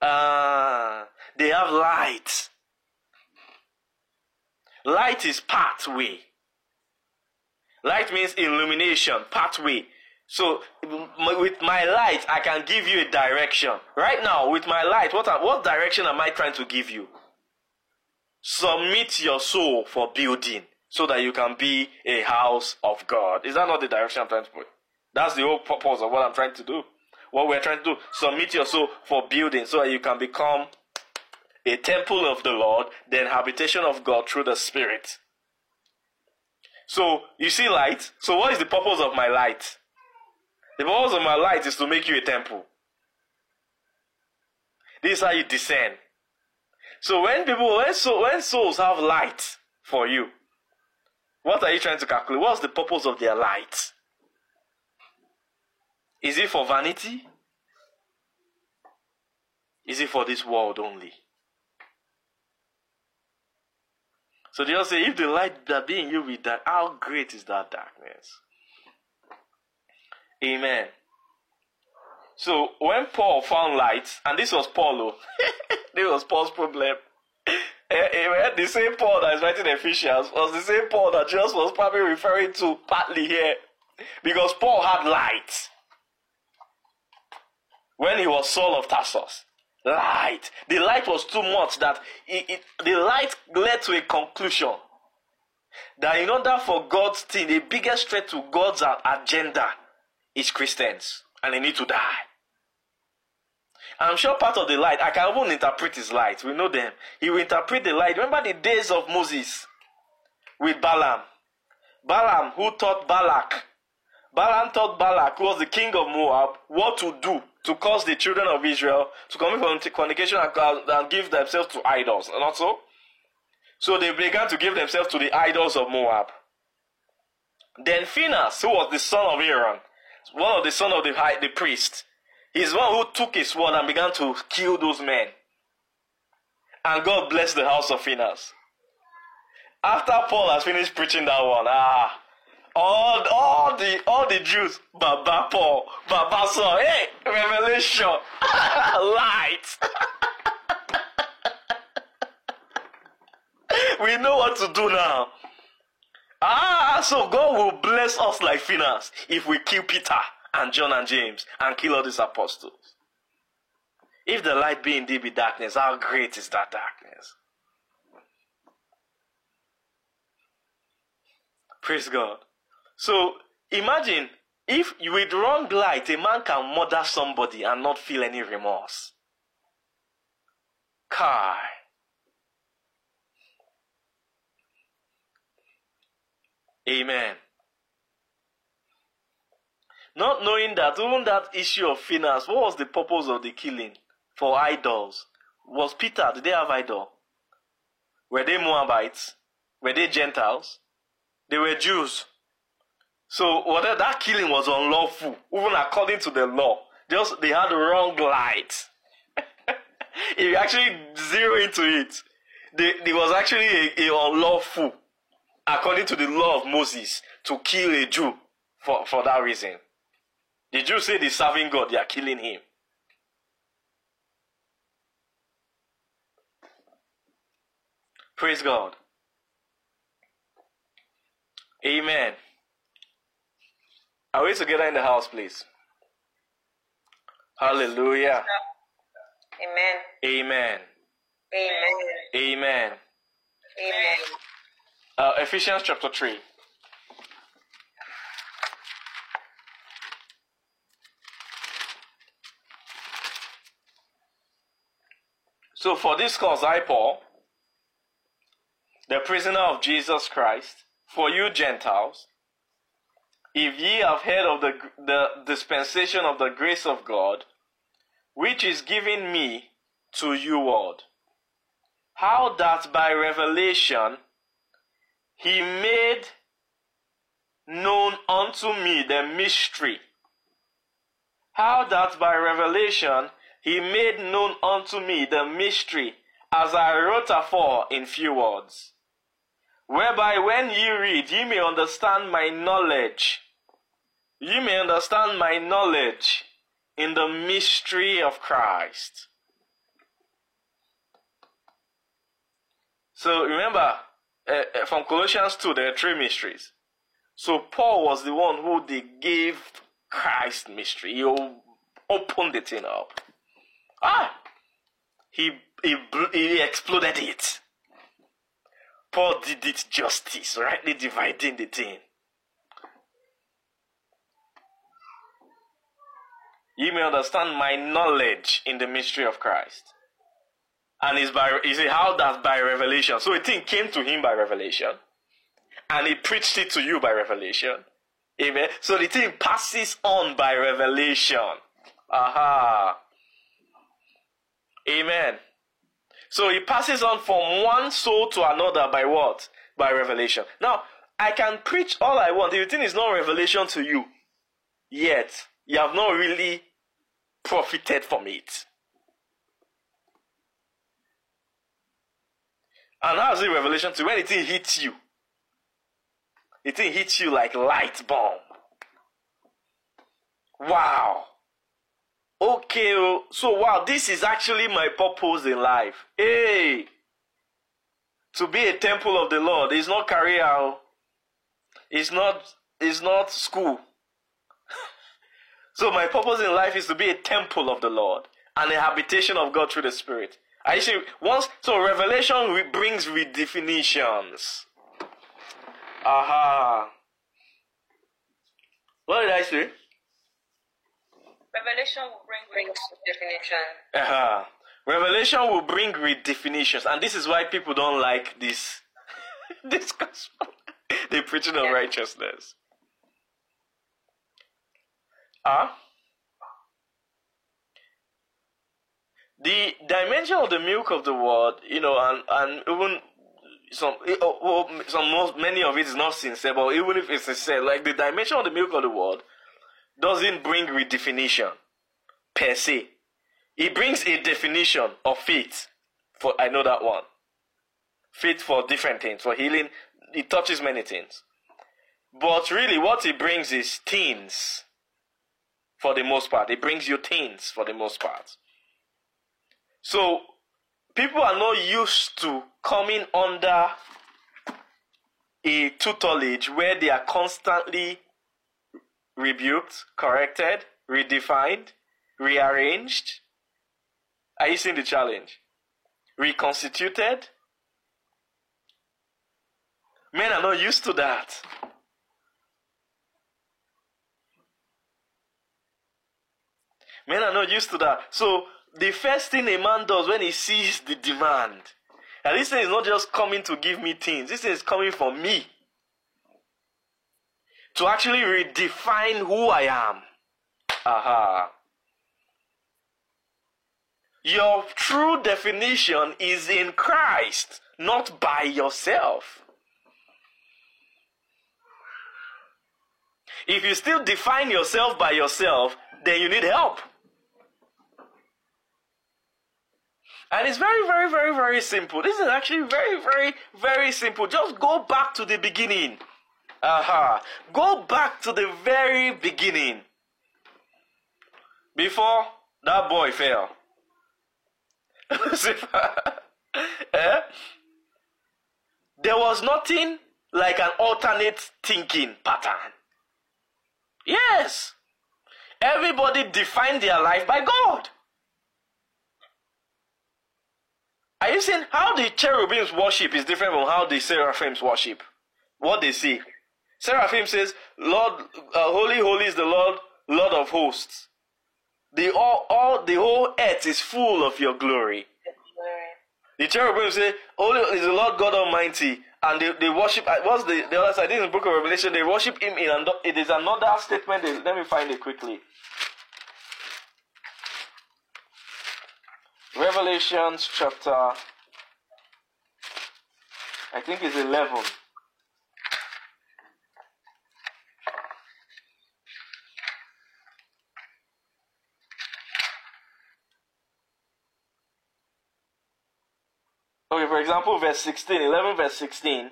S2: Uh, they have light. Light is pathway. Light means illumination, pathway. So with my light, I can give you a direction. Right now, with my light, what what direction am I trying to give you? Submit your soul for building, so that you can be a house of God. Is that not the direction I'm trying to put? That's the whole purpose of what I'm trying to do. What we're trying to do, submit your soul for building, so that you can become a temple of the Lord, then habitation of God through the Spirit. So you see light. So what is the purpose of my light? The purpose of my light is to make you a temple. This is how you discern. So when people, when, so, when souls have light for you, what are you trying to calculate? What's the purpose of their light? Is it for vanity? Is it for this world only? So they all say, if the light that be in you be dark, how great is that darkness? Amen. So when Paul found light, and this was Paul, oh, this was Paul's problem. Eh, amen. The same Paul that is writing Ephesians was the same Paul that Jesus was probably referring to partly here. Because Paul had light when he was Saul of Tarsus. Light. The light was too much that it, it, the light led to a conclusion that in order for God's thing, the biggest threat to God's agenda is Christians, and they need to die. I'm sure part of the light, I can even interpret his light. We know them. He will interpret the light. Remember the days of Moses with Balaam? Balaam, who taught Balak. Balaam taught Balak, who was the king of Moab, what to do to cause the children of Israel to commit fornication and, and give themselves to idols. Not so? So they began to give themselves to the idols of Moab. Then Phinehas, who was the son of Aaron, one of the son of the high, the priest, he's one who took his sword and began to kill those men. And God blessed the house of Phinehas. After Paul has finished preaching that one, ah, all, all the all the Jews, Baba Paul, Baba Saul, hey, revelation, light. we know what to do now. Ah, so God will bless us like Phinehas if we kill Peter and John and James and kill all these apostles. If the light be indeed be darkness, how great is that darkness? Praise God. So imagine if with wrong light a man can murder somebody and not feel any remorse. Kai. Amen. Not knowing that even that issue of Phinehas, what was the purpose of the killing? For idols. Was Peter, did they have idol? Were they Moabites? Were they Gentiles? They were Jews. So whatever that killing was unlawful, even according to the law. Just they had the wrong light. if you actually zero into it, it was actually a, a unlawful, according to the law of Moses, to kill a Jew for, for that reason. The Jews say they're serving God, they are killing him. Praise God. Amen. Are we together in the house, please? Hallelujah.
S4: Amen.
S2: Amen.
S4: Amen.
S2: Amen.
S4: Amen.
S2: Uh, Ephesians chapter 3. So, for this cause, I, Paul, the prisoner of Jesus Christ, for you Gentiles, if ye have heard of the, the dispensation of the grace of God, which is given me to you all, how that by revelation he made known unto me the mystery how that by revelation he made known unto me the mystery, as I wrote afore in few words, whereby when ye read, ye may understand my knowledge. Ye may understand my knowledge in the mystery of Christ. So remember, uh, uh, from Colossians 2, there are three mysteries. So Paul was the one who they gave Christ mystery. He opened the thing up. Ah, he he, he exploded it. Paul did it justice, rightly dividing the thing. You may understand my knowledge in the mystery of Christ. And it's by you see how that by revelation. So a thing came to him by revelation, and he preached it to you by revelation. Amen. So the thing passes on by revelation. Aha. Amen. So he passes on from one soul to another by what? By revelation. Now, I can preach all I want. The thing is not revelation to you, yet you have not really profited from it. And how is it revelation to? When it hits you, It hits you like light bomb. Wow. Okay, oh, so wow, this is actually my purpose in life. Hey, to be a temple of the Lord is not career. oh. It's not. It's not school. so my purpose in life is to be a temple of the Lord and a habitation of God through the Spirit. I see. Once so revelation re- brings redefinitions. Aha. What did I say?
S5: Revelation will bring
S4: Brings definition.
S2: Uh-huh. Revelation will bring redefinitions, and this is why people don't like this this gospel. They're preaching of
S4: Yeah.
S2: righteousness. Ah. The dimension of the milk of the word, you know, and and even some, eh, oh, oh, some most many of it is not sincere, but even if it's sincere, like the dimension of the milk of the word doesn't bring redefinition per se. It brings a definition of faith. For I know that one. Faith for different things. For healing, it touches many things. But really, what it brings is things. For the most part, it brings you things for the most part. So people are not used to coming under a tutelage where they are constantly rebuked, corrected, redefined, rearranged. Are you seeing the challenge? Reconstituted. Men are not used to that. Men are not used to that. So the first thing a man does when he sees the demand, and this thing is not just coming to give me things, this thing is coming for me. To actually redefine who I am. Aha. Your true definition is in Christ, not by yourself. If you still define yourself by yourself, then you need help. And it's very, very, very, very simple. This is actually very, very, very simple. Just go back to the beginning. Aha. Go back to the very beginning. Before that boy fell. Eh? There was nothing like an alternate thinking pattern. Yes. Everybody defined their life by God. Are you seeing how the cherubims worship is different from how the seraphims worship? What they see. Seraphim says, Lord, uh, holy, holy is the Lord, Lord of hosts. The, all, all, the whole earth is full of your glory. The cherubim say, Holy is the Lord God Almighty. And they, they worship, uh, what's the, the other side? This is the book of Revelation. They worship Him in, it is another statement. Let me find it quickly. Revelations chapter, I think it's 11. Okay, for example, verse 16, 11 verse 16.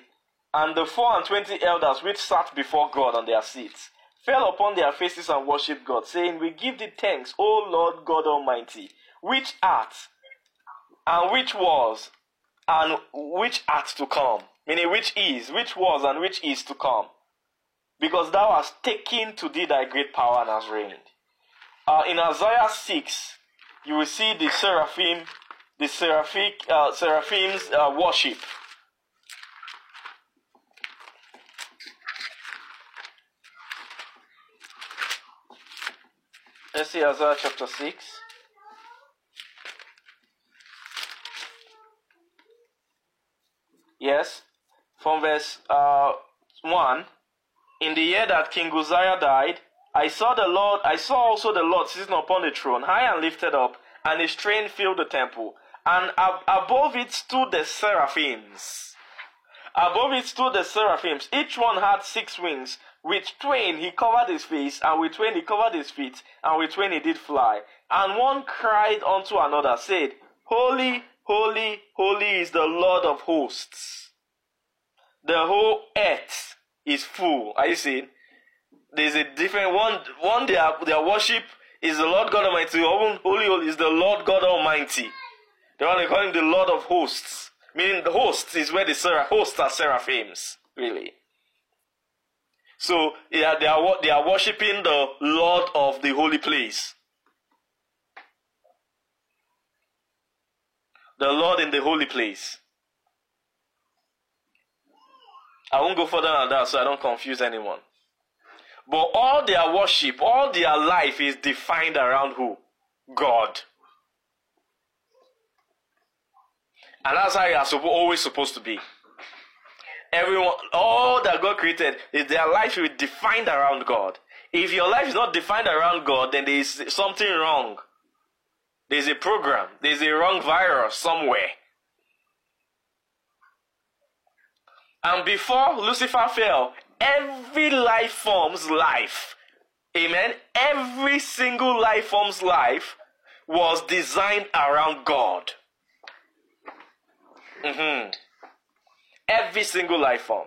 S2: And the four and twenty elders which sat before God on their seats fell upon their faces and worshipped God, saying, We give thee thanks, O Lord God Almighty, which art and which was, and which art to come. Meaning, which is, which was, and which is to come. Because thou hast taken to thee thy great power and hast reigned. Uh, in Isaiah 6, you will see the seraphim, the seraphic, uh, seraphim's uh, worship. Let's see Isaiah chapter 6. Yes, from verse uh, 1. In the year that King Uzziah died, I saw the Lord, I saw also the Lord sitting upon the throne, high and lifted up, and his train filled the temple. And ab- above it stood the seraphims. Above it stood the seraphims. Each one had six wings. With twain he covered his face, and with twain he covered his feet, and with twain he did fly. And one cried unto another, said, Holy, holy, holy is the Lord of hosts. The whole earth is full. Are you seeing? There's a different one. One their their worship is the Lord God Almighty. Holy, holy is the Lord God Almighty. The one they call him the Lord of hosts. Meaning the hosts is where the seraph, hosts are seraphims, really. So yeah, they are they are worshiping the Lord of the holy place. The Lord in the holy place. I won't go further than that so I don't confuse anyone. But all their worship, all their life is defined around who? God. And that's how you are suppo- always supposed to be. Everyone, all that God created, is their life be defined around God. If your life is not defined around God, then there is something wrong. There's a program, there's a wrong virus somewhere. And before Lucifer fell, every life form's life, amen, every single life form's life was designed around God. Mm-hmm. Every single life form.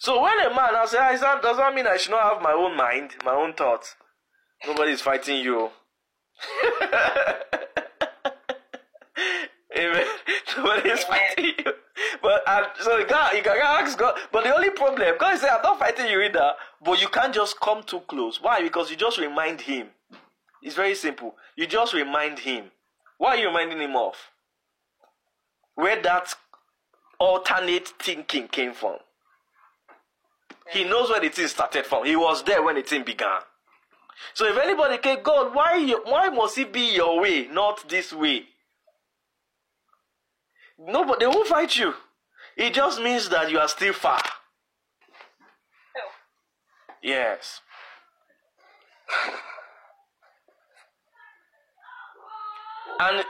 S2: So when a man now says, "Ah, does that mean I should not have my own mind, my own thoughts? Nobody's fighting you. Amen. Nobody's fighting you. But uh, so you can you can ask God. But the only problem, God said, I'm not fighting you either. But you can't just come too close. Why? Because you just remind him. It's very simple. You just remind him. What are you reminding him of? Where that alternate thinking came from. He knows where the thing started from. He was there when the thing began. So if anybody can, God, why why must it be your way, not this way? No, but they won't fight you. It just means that you are still far.
S4: Oh.
S2: Yes. And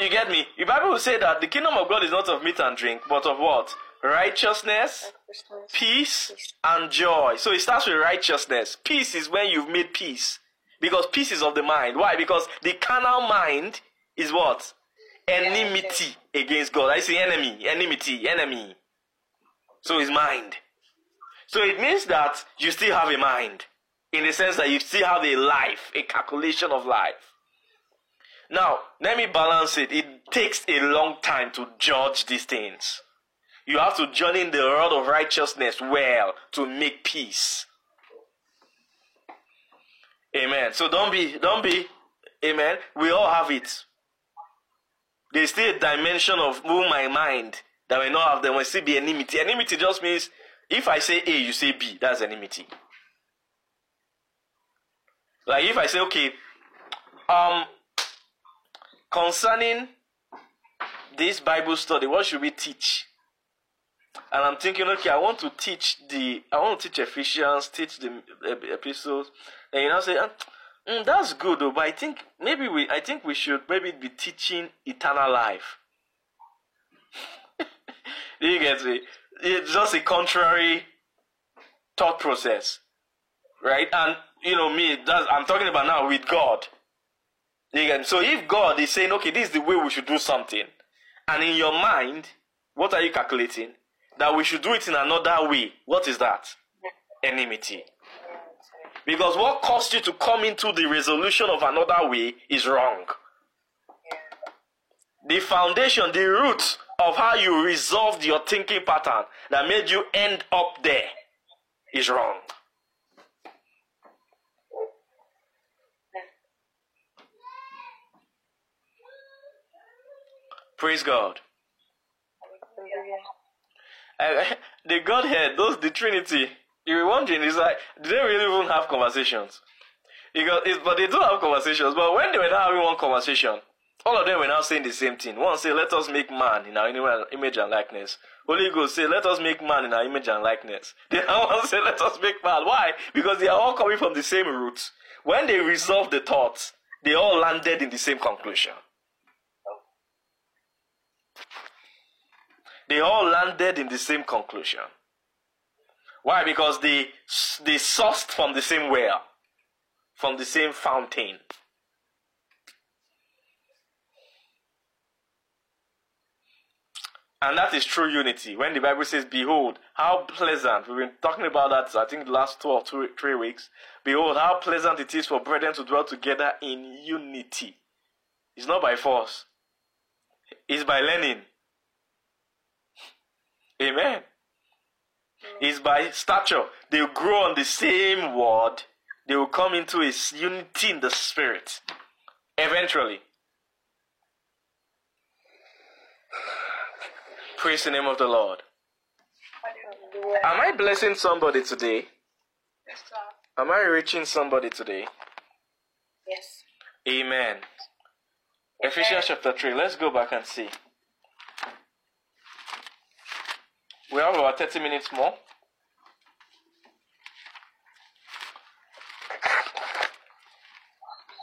S2: you get me? The Bible will say that the kingdom of God is not of meat and drink, but of what? Righteousness,
S6: Christmas.
S2: peace, and joy. So it starts with righteousness. Peace is when you've made peace. Because peace is of the mind. Why? Because the carnal mind is what? Enmity against God. I say enemy, enmity, enemy. So it's mind. So it means that you still have a mind. In the sense that you still have a life, a calculation of life. Now, let me balance it. It takes a long time to judge these things. You have to journey in the road of righteousness well to make peace. Amen. So don't be, don't be, amen. We all have it. There's still a dimension of move my mind that we not have. There will still be enmity. Enmity just means if I say A, you say B. That's enmity. Like if I say, okay, um, concerning this Bible study, what should we teach? And I'm thinking, okay, I want to teach the, I want to teach Ephesians, teach the uh, epistles, and you know, say, "Ah, mm, that's good, though, but I think maybe we, I think we should maybe be teaching eternal life. Do you get it? It's just a contrary thought process, right? And you know me, that's, I'm talking about now with God. You get- So if God is saying, okay, this is the way we should do something, And in your mind, what are you calculating? That we should do it in another way. What is that? Enmity. Because what caused you to come into the resolution of another way is wrong. The foundation, the root of how you resolved your thinking pattern that made you end up there is wrong. Praise God. The Godhead, those the Trinity. You were wondering, is like, do they really even have conversations? Because it's, but they do have conversations. But when they were not having one conversation, all of them were now saying the same thing. One say, "Let us make man in our image and likeness." Holy Ghost say, "Let us make man in our image and likeness." The other one say, "Let us make man." Why? Because they are all coming from the same root. When they resolved the thoughts, they all landed in the same conclusion. They all landed in the same conclusion. Why? Because they they sourced from the same well, from the same fountain. And that is true unity. When the Bible says, Behold, how pleasant, we've been talking about that, I think, the last two or two, three weeks. Behold, how pleasant it is for brethren to dwell together in unity. It's not by force, it's by learning. Amen. It's by stature. They will grow on the same word, they will come into a unity in the spirit. Eventually. Praise the name of the Lord. Am I blessing somebody today?
S5: Yes, sir.
S2: Am I reaching somebody today?
S6: Yes.
S2: Amen. Ephesians chapter 3. Let's go back and see. We have about 30 minutes more.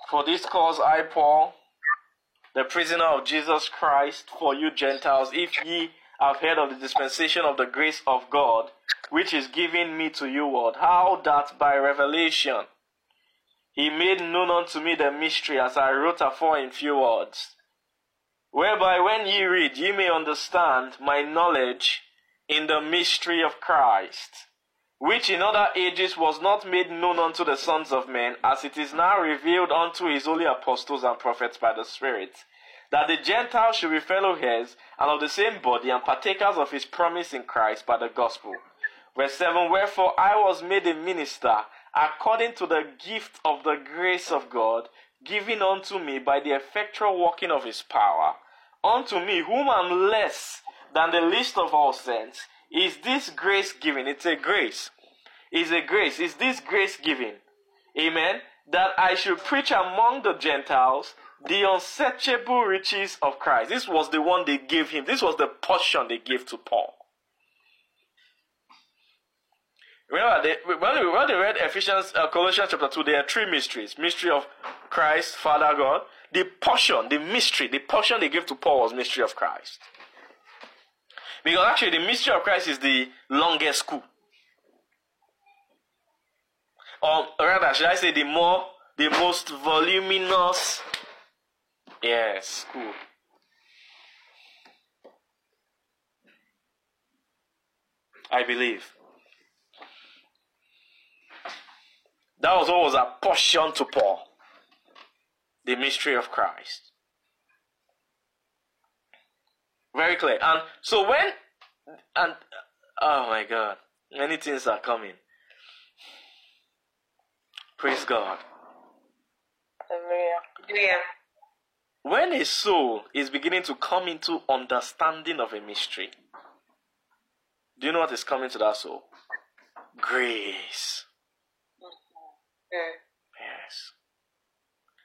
S2: For this cause I, Paul, the prisoner of Jesus Christ, for you Gentiles, if ye have heard of the dispensation of the grace of God, which is given me to you, word, how that by revelation he made known unto me the mystery as I wrote afore in few words, whereby when ye read, ye may understand my knowledge in the mystery of Christ, which in other ages was not made known unto the sons of men, as it is now revealed unto his holy apostles and prophets by the Spirit, that the Gentiles should be fellow heirs and of the same body and partakers of his promise in Christ by the gospel. Verse 7 Wherefore I was made a minister according to the gift of the grace of God given unto me by the effectual working of his power. Unto me, whom am less than the least of all saints, is this grace given. It's a grace. Is a grace. Is this grace given? Amen. That I should preach among the Gentiles the unsearchable riches of Christ. This was the one they gave him. This was the portion they gave to Paul. Remember, they, when, they, when they read Ephesians, uh, Colossians chapter 2, there are three mysteries. Mystery of Christ, Father God. The portion, the mystery, the portion they gave to Paul was mystery of Christ. Because actually, the mystery of Christ is the longest school. Or rather, should I say the more, the most voluminous, yes, school. I believe. That was what was a portion to Paul. The mystery of Christ. Very clear. And so when and oh my God, many things are coming. Praise God.
S6: Hallelujah.
S2: When a soul is beginning to come into understanding of a mystery, do you know what is coming to that soul? Grace.
S6: Mm.
S2: Yes.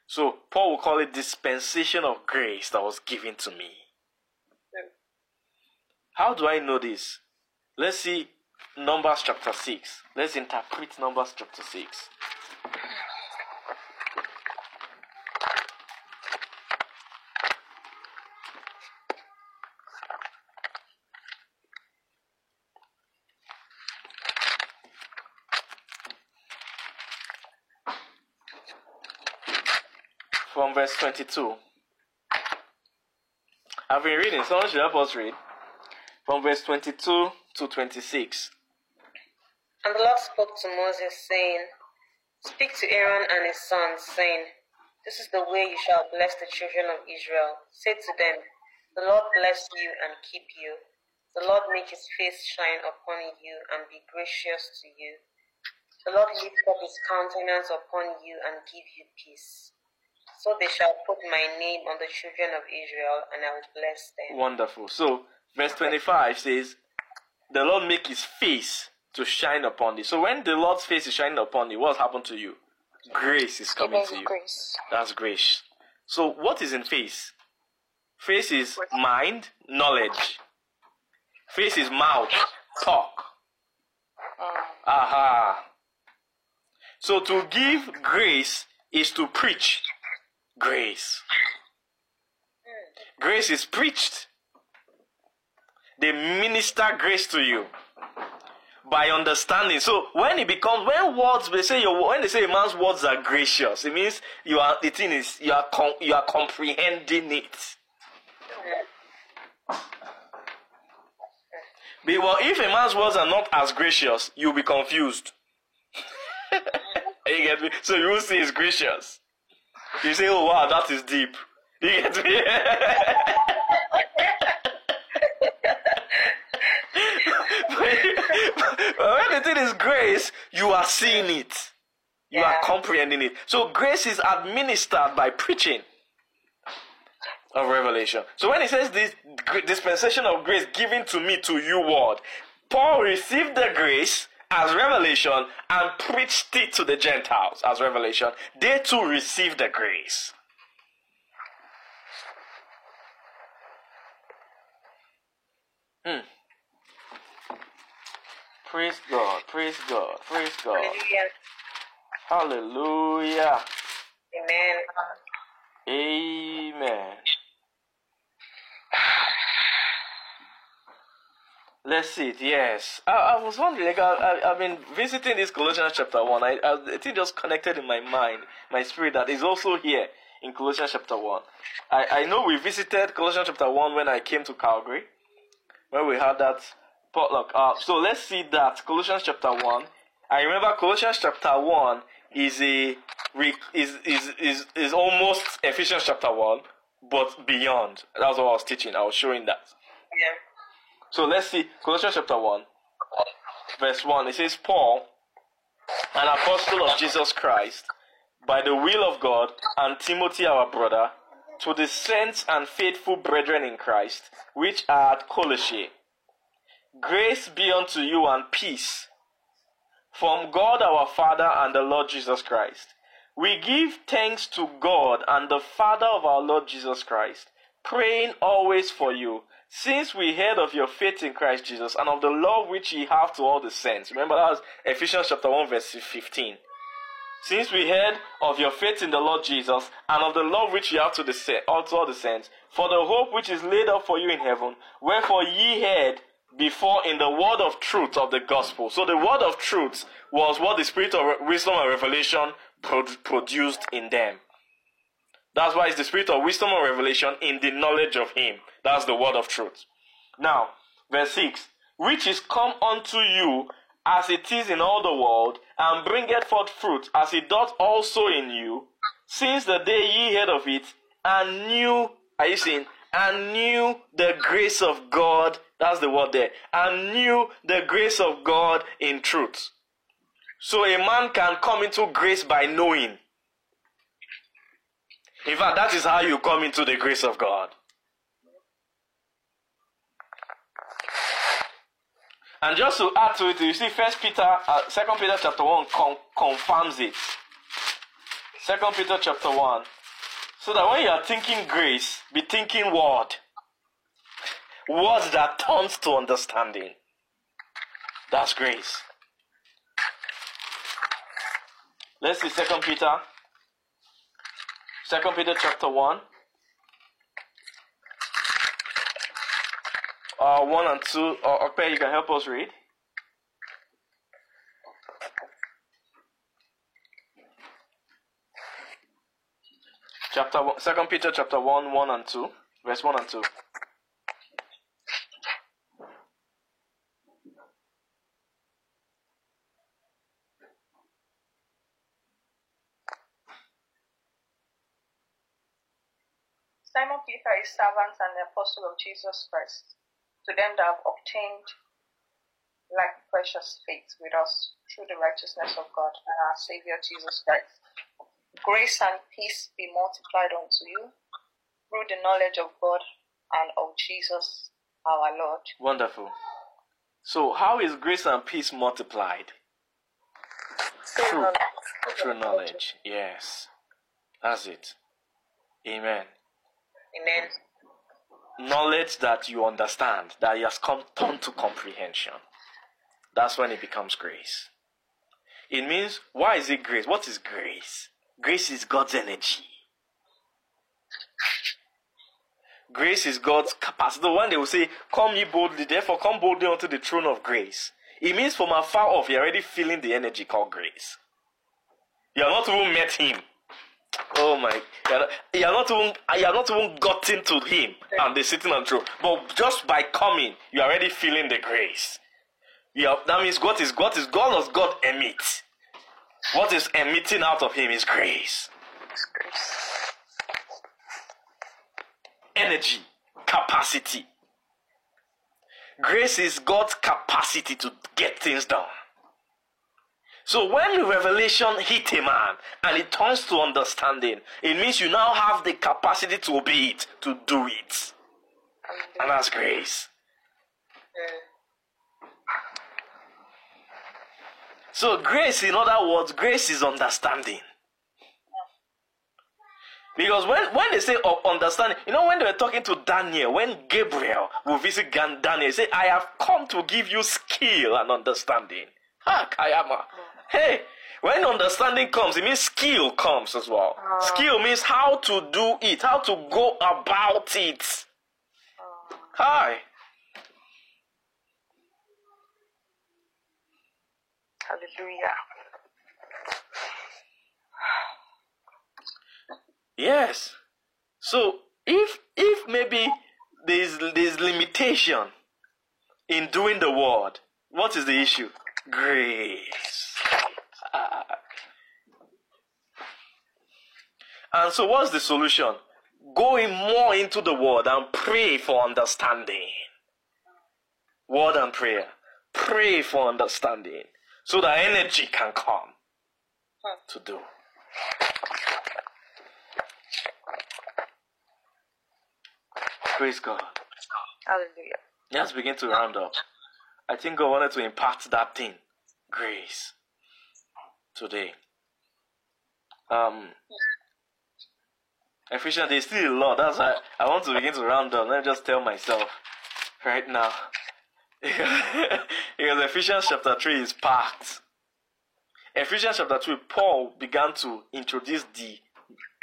S2: So Paul will call it dispensation of grace that was given to me. How do I know this? Let's see Numbers chapter 6. Let's interpret Numbers chapter 6. From verse 22. I've been reading. Someone should help us read from verse 22 to 26.
S4: And the Lord spoke to Moses, saying, Speak to Aaron and his sons, saying, This is the way you shall bless the children of Israel. Say to them, The Lord bless you and keep you. The Lord make his face shine upon you and be gracious to you. The Lord lift up his countenance upon you and give you peace. So they shall put my name on the children of Israel, and I will bless them.
S2: Wonderful. So, verse 25 says, The Lord make his face to shine upon thee. So, when the Lord's face is shining upon you, what's happened to you? Grace is coming to
S6: you
S2: you.
S6: grace.
S2: That's grace. So, what is in face? Face is mind, knowledge. Face is mouth, talk. Mm. Aha. So, to give grace is to preach grace. Mm. Grace is preached. They minister grace to you by understanding. So when it becomes when words they say your when they say a man's words are gracious, it means you are the thing is you are com, you are comprehending it. But well, if a man's words are not as gracious, you'll be confused. you get me? So you will say it's gracious. You say, oh wow, that is deep. You get me? when the thing is grace, you are seeing it. You are comprehending it. So grace is administered by preaching of revelation. So when it says this dispensation of grace given to me to you word, Paul received the grace as revelation and preached it to the Gentiles as revelation. They too received the grace. Hmm. Praise God, praise God, praise God.
S4: Hallelujah.
S2: Hallelujah.
S4: Amen.
S2: Amen. Let's see it. Yes, I, I was wondering. Like I, I, I've been visiting this Colossians chapter one. I, I, it just connected in my mind, my spirit that is also here in Colossians chapter one. I, I know we visited Colossians chapter one when I came to Calgary, when we had that potluck. Uh, so let's see that Colossians chapter one. I remember Colossians chapter one is a is is is is almost Ephesians chapter one, but beyond. That's what I was teaching. I was showing that.
S4: Yeah.
S2: So let's see Colossians chapter 1, verse 1. It says, Paul, an apostle of Jesus Christ, by the will of God, and Timothy our brother, to the saints and faithful brethren in Christ, which are at Colossae. Grace be unto you and peace from God our Father and the Lord Jesus Christ. We give thanks to God and the Father of our Lord Jesus Christ, praying always for you, since we heard of your faith in Christ Jesus and of the love which ye have to all the saints. Remember that was Ephesians chapter 1 verse 15. Since we heard of your faith in the Lord Jesus and of the love which ye have to, the, all- to all the saints, for the hope which is laid up for you in heaven, wherefore ye heard before in the word of truth of the gospel. So the word of truth was what the spirit of wisdom and revelation produced in them. That's why it's the spirit of wisdom and revelation in the knowledge of Him. That's the word of truth. Now, verse 6 Which is come unto you as it is in all the world, and bringeth forth fruit as it doth also in you, since the day ye heard of it, and knew, are you seeing? And knew the grace of God, that's the word there, and knew the grace of God in truth. So a man can come into grace by knowing. In fact, that is how you come into the grace of God. And just to add to it, you see, First Peter, uh, Second Peter chapter one con- confirms it. Second Peter chapter one, so that when you are thinking grace, be thinking word, words that turns to understanding. That's grace. Let's see Second Peter. Second Peter chapter one. Uh, one and two. Uh, you can help us read. Chapter one, Second Peter chapter one, one and two, verse one and two.
S5: Peter, a servant and the apostle of Jesus Christ, to them that have obtained like precious faith with us through the righteousness of God and our Savior Jesus Christ. Grace and peace be multiplied unto you through the knowledge of God and of Jesus our Lord.
S2: Wonderful. So, how is grace and peace multiplied? Through, through knowledge. Yes. That's it. Amen.
S4: Amen.
S2: Knowledge that you understand, that it has come turned to comprehension. That's when it becomes grace. It means, why is it grace? What is grace? Grace is God's energy. Grace is God's capacity. The one they will say, Come ye boldly, therefore come boldly unto the throne of grace. It means from afar off, you're already feeling the energy called grace. You are not even met him. Oh my! You are, you are not even you are not even gotten to him and they're sitting on throne. But just by coming, you are already feeling the grace. Are, that means what is what is God does God emit? What is emitting out of him is grace. Energy, capacity. Grace is God's capacity to get things done. So when revelation hit a man and it turns to understanding, it means you now have the capacity to obey it, to do it. And that's grace. So grace, in other words, grace is understanding. Because when, when they say of understanding, you know, when they were talking to Daniel, when Gabriel will visit Daniel, he said, I have come to give you skill and understanding. Ha, Kayama. Hey, when understanding comes, it means skill comes as well. Ah. Skill means how to do it, how to go about it. Ah. Hi.
S6: Hallelujah.
S2: Yes. So if if maybe there's there's limitation in doing the word, what is the issue? Grace. And so what's the solution? Going more into the word and pray for understanding. Word and prayer. Pray for understanding. So that energy can come to do. Praise God.
S6: Hallelujah.
S2: Let's begin to round up. I think God wanted to impart that thing, grace, today. Um, Ephesians, there's still a lot. That's why I want to begin to round up. Let me just tell myself right now. because Ephesians chapter 3 is packed. Ephesians chapter 3, Paul began to introduce the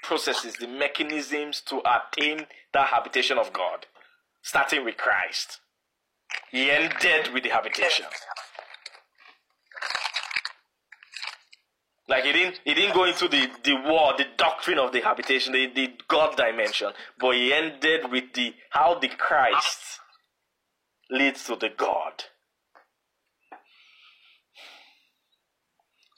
S2: processes, the mechanisms to attain that habitation of God, starting with Christ. He ended with the habitation. Like he didn't he didn't go into the, the word, the doctrine of the habitation, the, the God dimension, but he ended with the how the Christ leads to the God.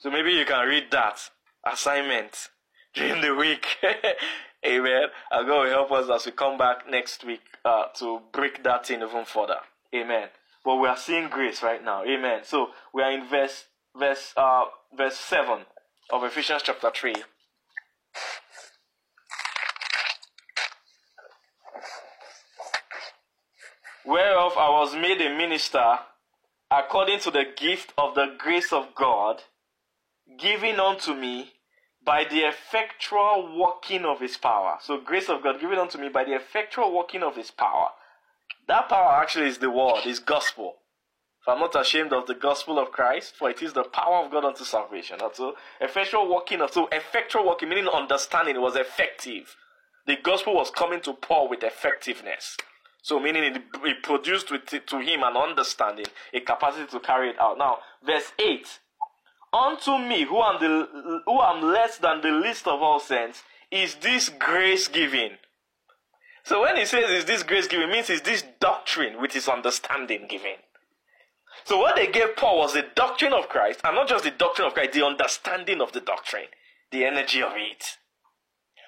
S2: So maybe you can read that assignment during the week. Amen. And God will help us as we come back next week uh, to break that thing even further. Amen. But we are seeing grace right now. Amen. So we are in verse verse uh verse seven of Ephesians chapter three. Whereof I was made a minister according to the gift of the grace of God given unto me by the effectual working of his power. So grace of God given unto me by the effectual working of his power. That power actually is the word, is gospel. For I'm not ashamed of the gospel of Christ, for it is the power of God unto salvation. Also, effectual working of so effectual working, meaning understanding was effective. The gospel was coming to Paul with effectiveness. So meaning it, it produced with to him an understanding, a capacity to carry it out. Now, verse 8. Unto me, who am the who am less than the least of all saints, is this grace given. So when he says is this grace given, means is this doctrine with his understanding given. So what they gave Paul was the doctrine of Christ, and not just the doctrine of Christ, the understanding of the doctrine, the energy of it.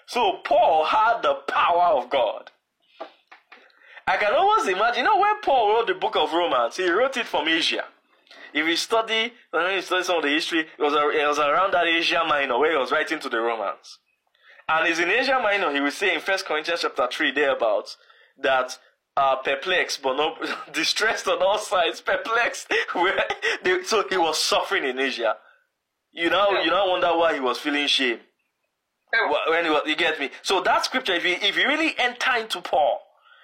S2: So Paul had the power of God. I can almost imagine, you know, when Paul wrote the book of Romans, he wrote it from Asia. If you study, when you study some of the history, it was, it was around that Asia Minor where he was writing to the Romans. And it's in Asia Minor, he will say in First Corinthians chapter 3 thereabouts, that uh, perplexed, but not distressed on all sides, perplexed. Where they, so he was suffering in Asia. You know, you now wonder why he was feeling shame. When he was, you get me. So that scripture, if you if you really enter into Paul,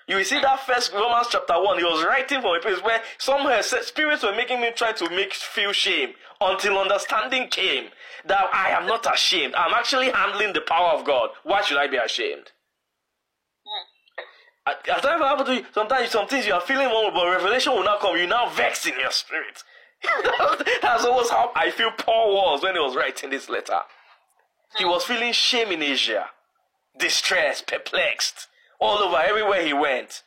S2: you will see that first Romans chapter one. He was writing from a place where somewhere spirits were making me try to make feel shame until understanding came that I am not ashamed. I'm actually handling the power of God. Why should I be ashamed? Has that ever happened to you? Sometimes some things you are feeling one, but revelation will not come. You now vex in your spirit. That's almost how I feel Paul was when he was writing this letter. He was feeling shame in Asia, distressed, perplexed, all over, everywhere he went.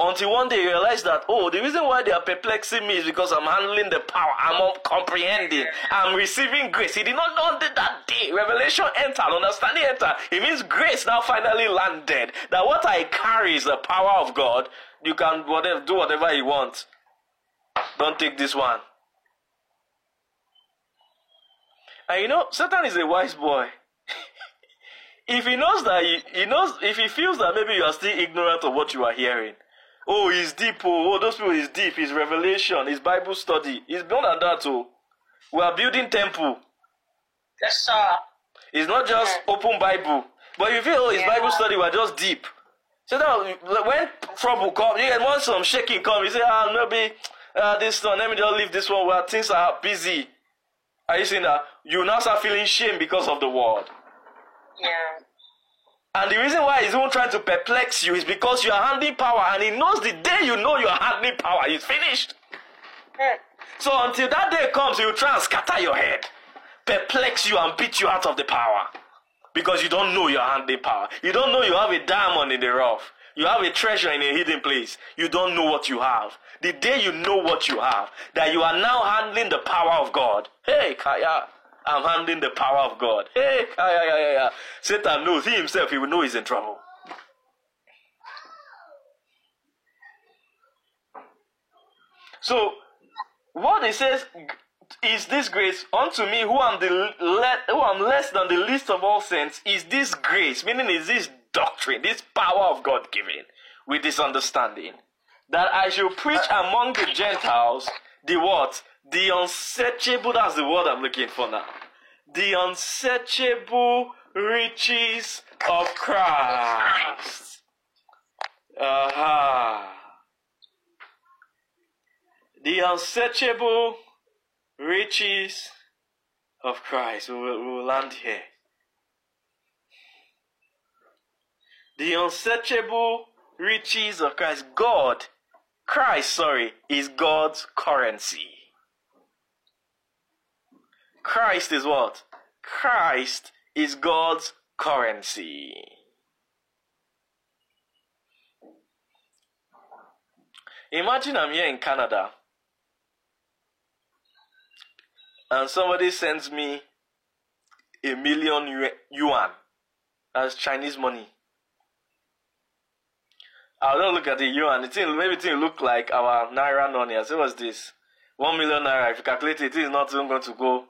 S2: Until one day he realized that, oh, the reason why they are perplexing me is because I'm handling the power, I'm comprehending, I'm receiving grace. He did not know that Revelation entered, understanding entered. It means grace now finally landed. That what I carry is the power of God. You can whatever, do whatever you want. Don't take this one. And you know, Satan is a wise boy. if he knows that he, he knows, if he feels that maybe you are still ignorant of what you are hearing, oh, he's deep, oh, oh those people is deep, his revelation, his Bible study, more than that, oh. We are building temple.
S5: Yes, sir.
S2: It's not just open Bible. But you feel, oh, it's
S5: Yeah.
S2: Bible study, we're just deep. So now, when trouble comes, you get once some shaking come, you say, ah, maybe uh, this one, let me just leave this one where things are busy. Are you seeing that? You now start feeling shame because of the word.
S5: Yeah.
S2: And the reason why he's even trying to perplex you is because you are handling power, and he knows the day you know you are handling power, he's finished.
S5: Hmm.
S2: So until that day comes, he will try and scatter your head, perplex you, and beat you out of the power. Because you don't know you're handling power. You don't know you have a diamond in the rough. You have a treasure in a hidden place. You don't know what you have. The day you know what you have, that you are now handling the power of God. Hey, Kaya, I'm handling the power of God. Hey, Kaya, yeah, yeah, yeah. Satan knows, he himself, he will know he's in trouble. So, what it says is this grace unto me who am the le- who am less than the least of all saints? Is this grace meaning is this doctrine this power of god given with this understanding that i should preach among the gentiles the what? The unsearchable that's the word i'm looking for now. The unsearchable riches of christ. Aha. The unsearchable riches of Christ. We will, we will land here. The unsearchable riches of Christ. God, Christ, sorry, is God's currency. Christ is what? Christ is God's currency. Imagine I'm here in Canada and somebody sends me a million yuan as Chinese money. I'll not look at the yuan. It maybe it look like our naira money. I say, what's this? One million naira. If you calculate it, it is not even going to go.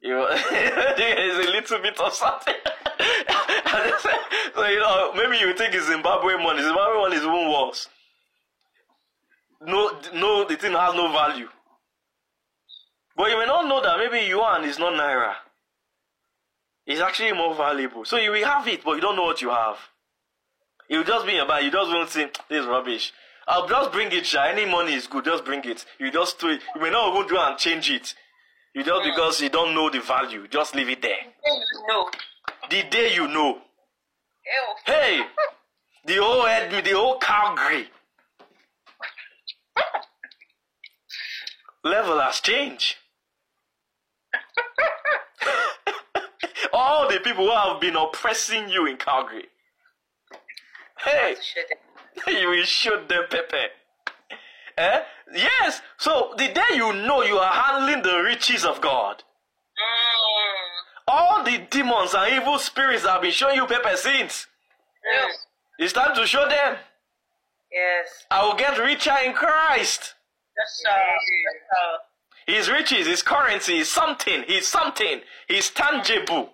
S2: You know, it's a little bit of something. so you know, maybe you think it's Zimbabwe money. Zimbabwe money is even worse. No, no, the thing has no value. But you may not know that maybe yuan is not naira. It's actually more valuable. So you will have it, but you don't know what you have. It will just be in your bag. You just won't think this is rubbish. I'll just bring it. Sha. Any money is good. Just bring it. You just do it. You may not even do and change it. You just hmm. because you don't know the value. Just leave it there.
S5: No.
S2: The day you know,
S5: Ew.
S2: hey, the whole head, the whole Calgary level has changed. All the people who have been oppressing you in Calgary, hey, you will shoot them, Pepe. Eh? Yes. So the day you know you are handling the riches of God,
S5: Mm.
S2: all the demons and evil spirits have been showing you pepper since.
S4: Yes.
S2: It's time to show them.
S4: Yes.
S2: I will get richer in Christ.
S5: Yes, sir. Yes, sir.
S2: His riches, his currency is something. He's something. He's tangible.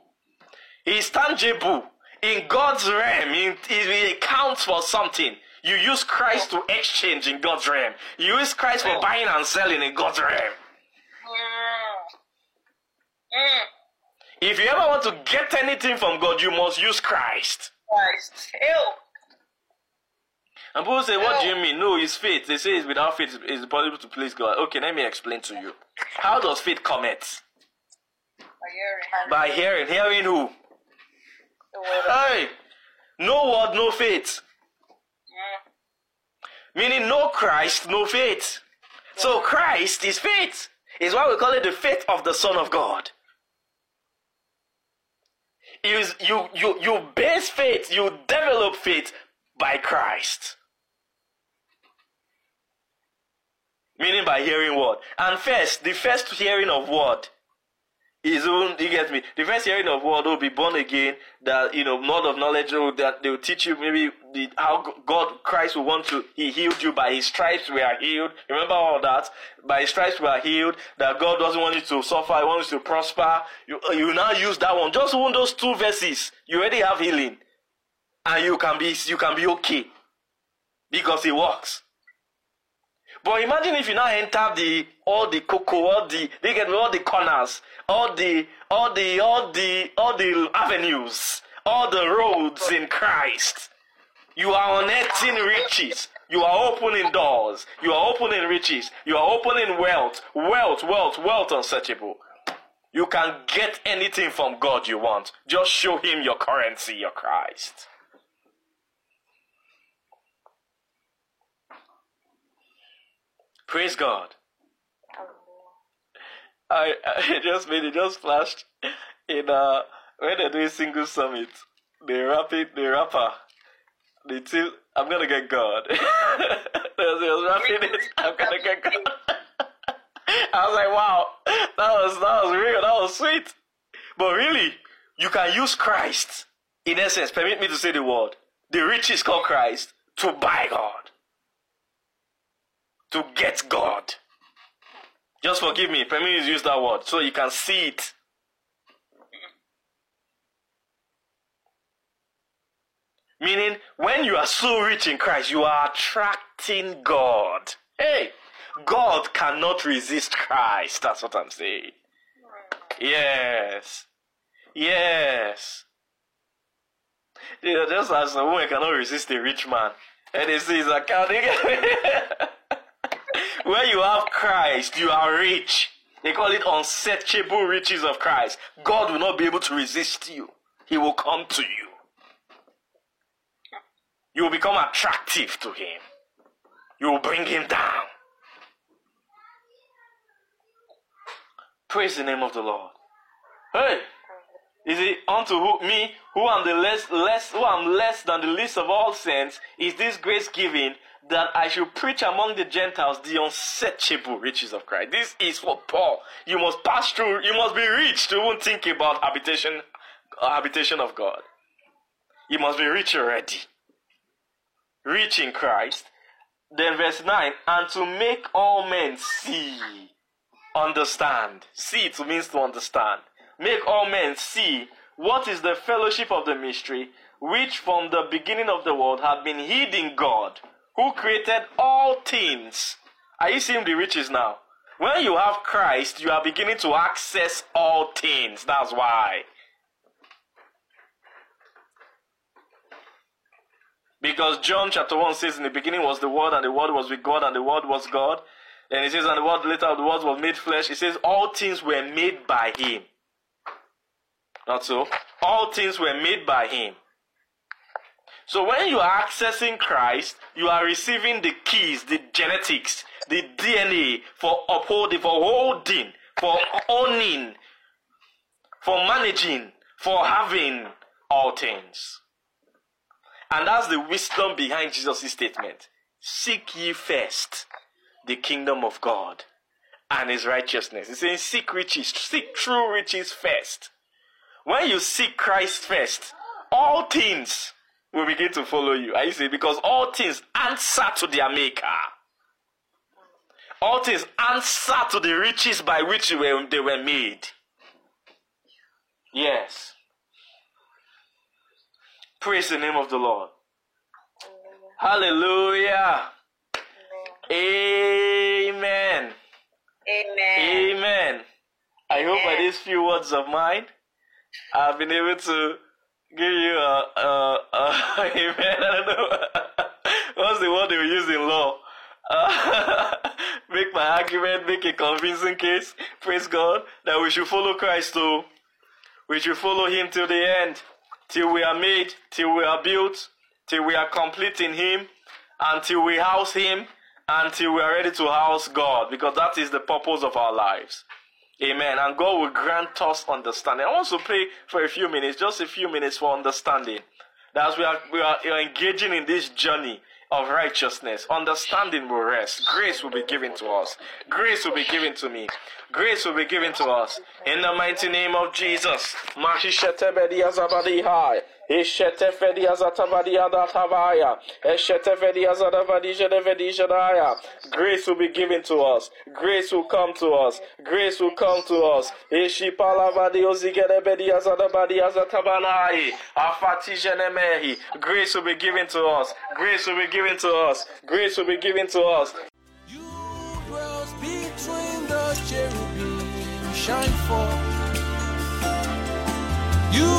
S2: He's tangible. In God's realm, it, it, it counts for something. You use Christ to exchange in God's realm. You use Christ for buying and selling in God's realm.
S5: Mm. Mm.
S2: If you ever want to get anything from God, you must use Christ.
S5: Christ. Ew.
S2: And people say, What do you mean? No, it's faith. They say it's without faith it's possible to please God. Okay, let me explain to you. How does faith commit?
S5: By hearing.
S2: By hearing. Hearing who? Hey! No word, no faith.
S5: Mm.
S2: Meaning no Christ, no faith. So Christ is faith. Is why we call it the faith of the Son of God. Is you you you base faith, you develop faith by Christ. Meaning by hearing word. And first, the first hearing of word is even you get me. The first hearing of word will be born again. That you know, not of knowledge. That they will teach you maybe the, how God Christ will want to. He healed you by His stripes. We are healed. Remember all that. By His stripes we are healed. That God doesn't want you to suffer. He wants you to prosper. You uh, you now use that one. Just one those two verses. You already have healing, and you can be you can be okay because it works. But imagine if you now enter the all the cocoa, all the they get all the corners, all the all the all the all the avenues, all the roads in Christ. You are unearthing riches. You are opening doors. You are opening riches. You are opening wealth. Wealth, wealth, wealth unsearchable. You can get anything from God you want. Just show him your currency, your Christ. Praise God. I, I just made it just flashed in uh when they're doing single summit, the rapping the rapper, the team I'm gonna get God. they was, they rapping it, I'm gonna get God. I was like, wow, that was that was real, that was sweet. But really, you can use Christ, in essence, permit me to say the word. The riches called Christ to buy God. To get God. Just forgive me, permit me to use that word so you can see it. Meaning, when you are so rich in Christ, you are attracting God. Hey, God cannot resist Christ. That's what I'm saying. Yes. Yes. Just as a woman cannot resist a rich man. And they say he's accounting. when you have Christ, you are rich. They call it unsearchable riches of Christ. God will not be able to resist you. He will come to you. You will become attractive to him. You will bring him down. Praise the name of the Lord. Hey, is it unto who, me, who am the less, less, who am less than the least of all saints, is this grace given that I should preach among the Gentiles the unsearchable riches of Christ. This is for Paul. You must pass through. You must be rich to even think about habitation, uh, habitation of God. You must be rich already. Rich in Christ. Then verse 9, and to make all men see, understand. See it means to understand. Make all men see what is the fellowship of the mystery, which from the beginning of the world had been hid in God, who created all things. Are you seeing the riches now? When you have Christ, you are beginning to access all things. That's why. Because John chapter 1 says, In the beginning was the Word, and the Word was with God, and the Word was God. And it says, And the Word later, the Word was made flesh. It says, All things were made by Him. Not so. All things were made by Him. So when you are accessing Christ, you are receiving the keys, the genetics, the DNA for upholding, for holding, for owning, for managing, for having all things. And that's the wisdom behind Jesus' statement. Seek ye first the kingdom of God and his righteousness. He's saying, seek riches, seek true riches first. when you seek Christ first, all things will begin to follow you. I see because all things answer to their maker. All things answer to the riches by which they were, they were made. Yes. Praise the name of the Lord. Hallelujah. Amen.
S4: Amen.
S2: Amen. I hope by these few words of mine, I've been able to give you a, a, a amen. I don't know what's the word they use in law. Uh, make my argument, make a convincing case. Praise God that we should follow Christ too. We should follow Him till the end, till we are made, till we are built, till we are complete in Him, until we house Him, until we are ready to house God, because that is the purpose of our lives. Amen. And God will grant us understanding. I want to pray for a few minutes, just a few minutes for understanding. That as we are, we are engaging in this journey of righteousness, understanding will rest. Grace will be given to us. Grace will be given to me. Grace will be given to us. In the mighty name of Jesus. Grace will be given to us. Grace will come to us. Grace will come to us. Grace will be given to us. Grace will be given to us. Grace will be given to us.
S1: You dwells between the cherubim, shine forth. You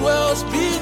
S1: dwells between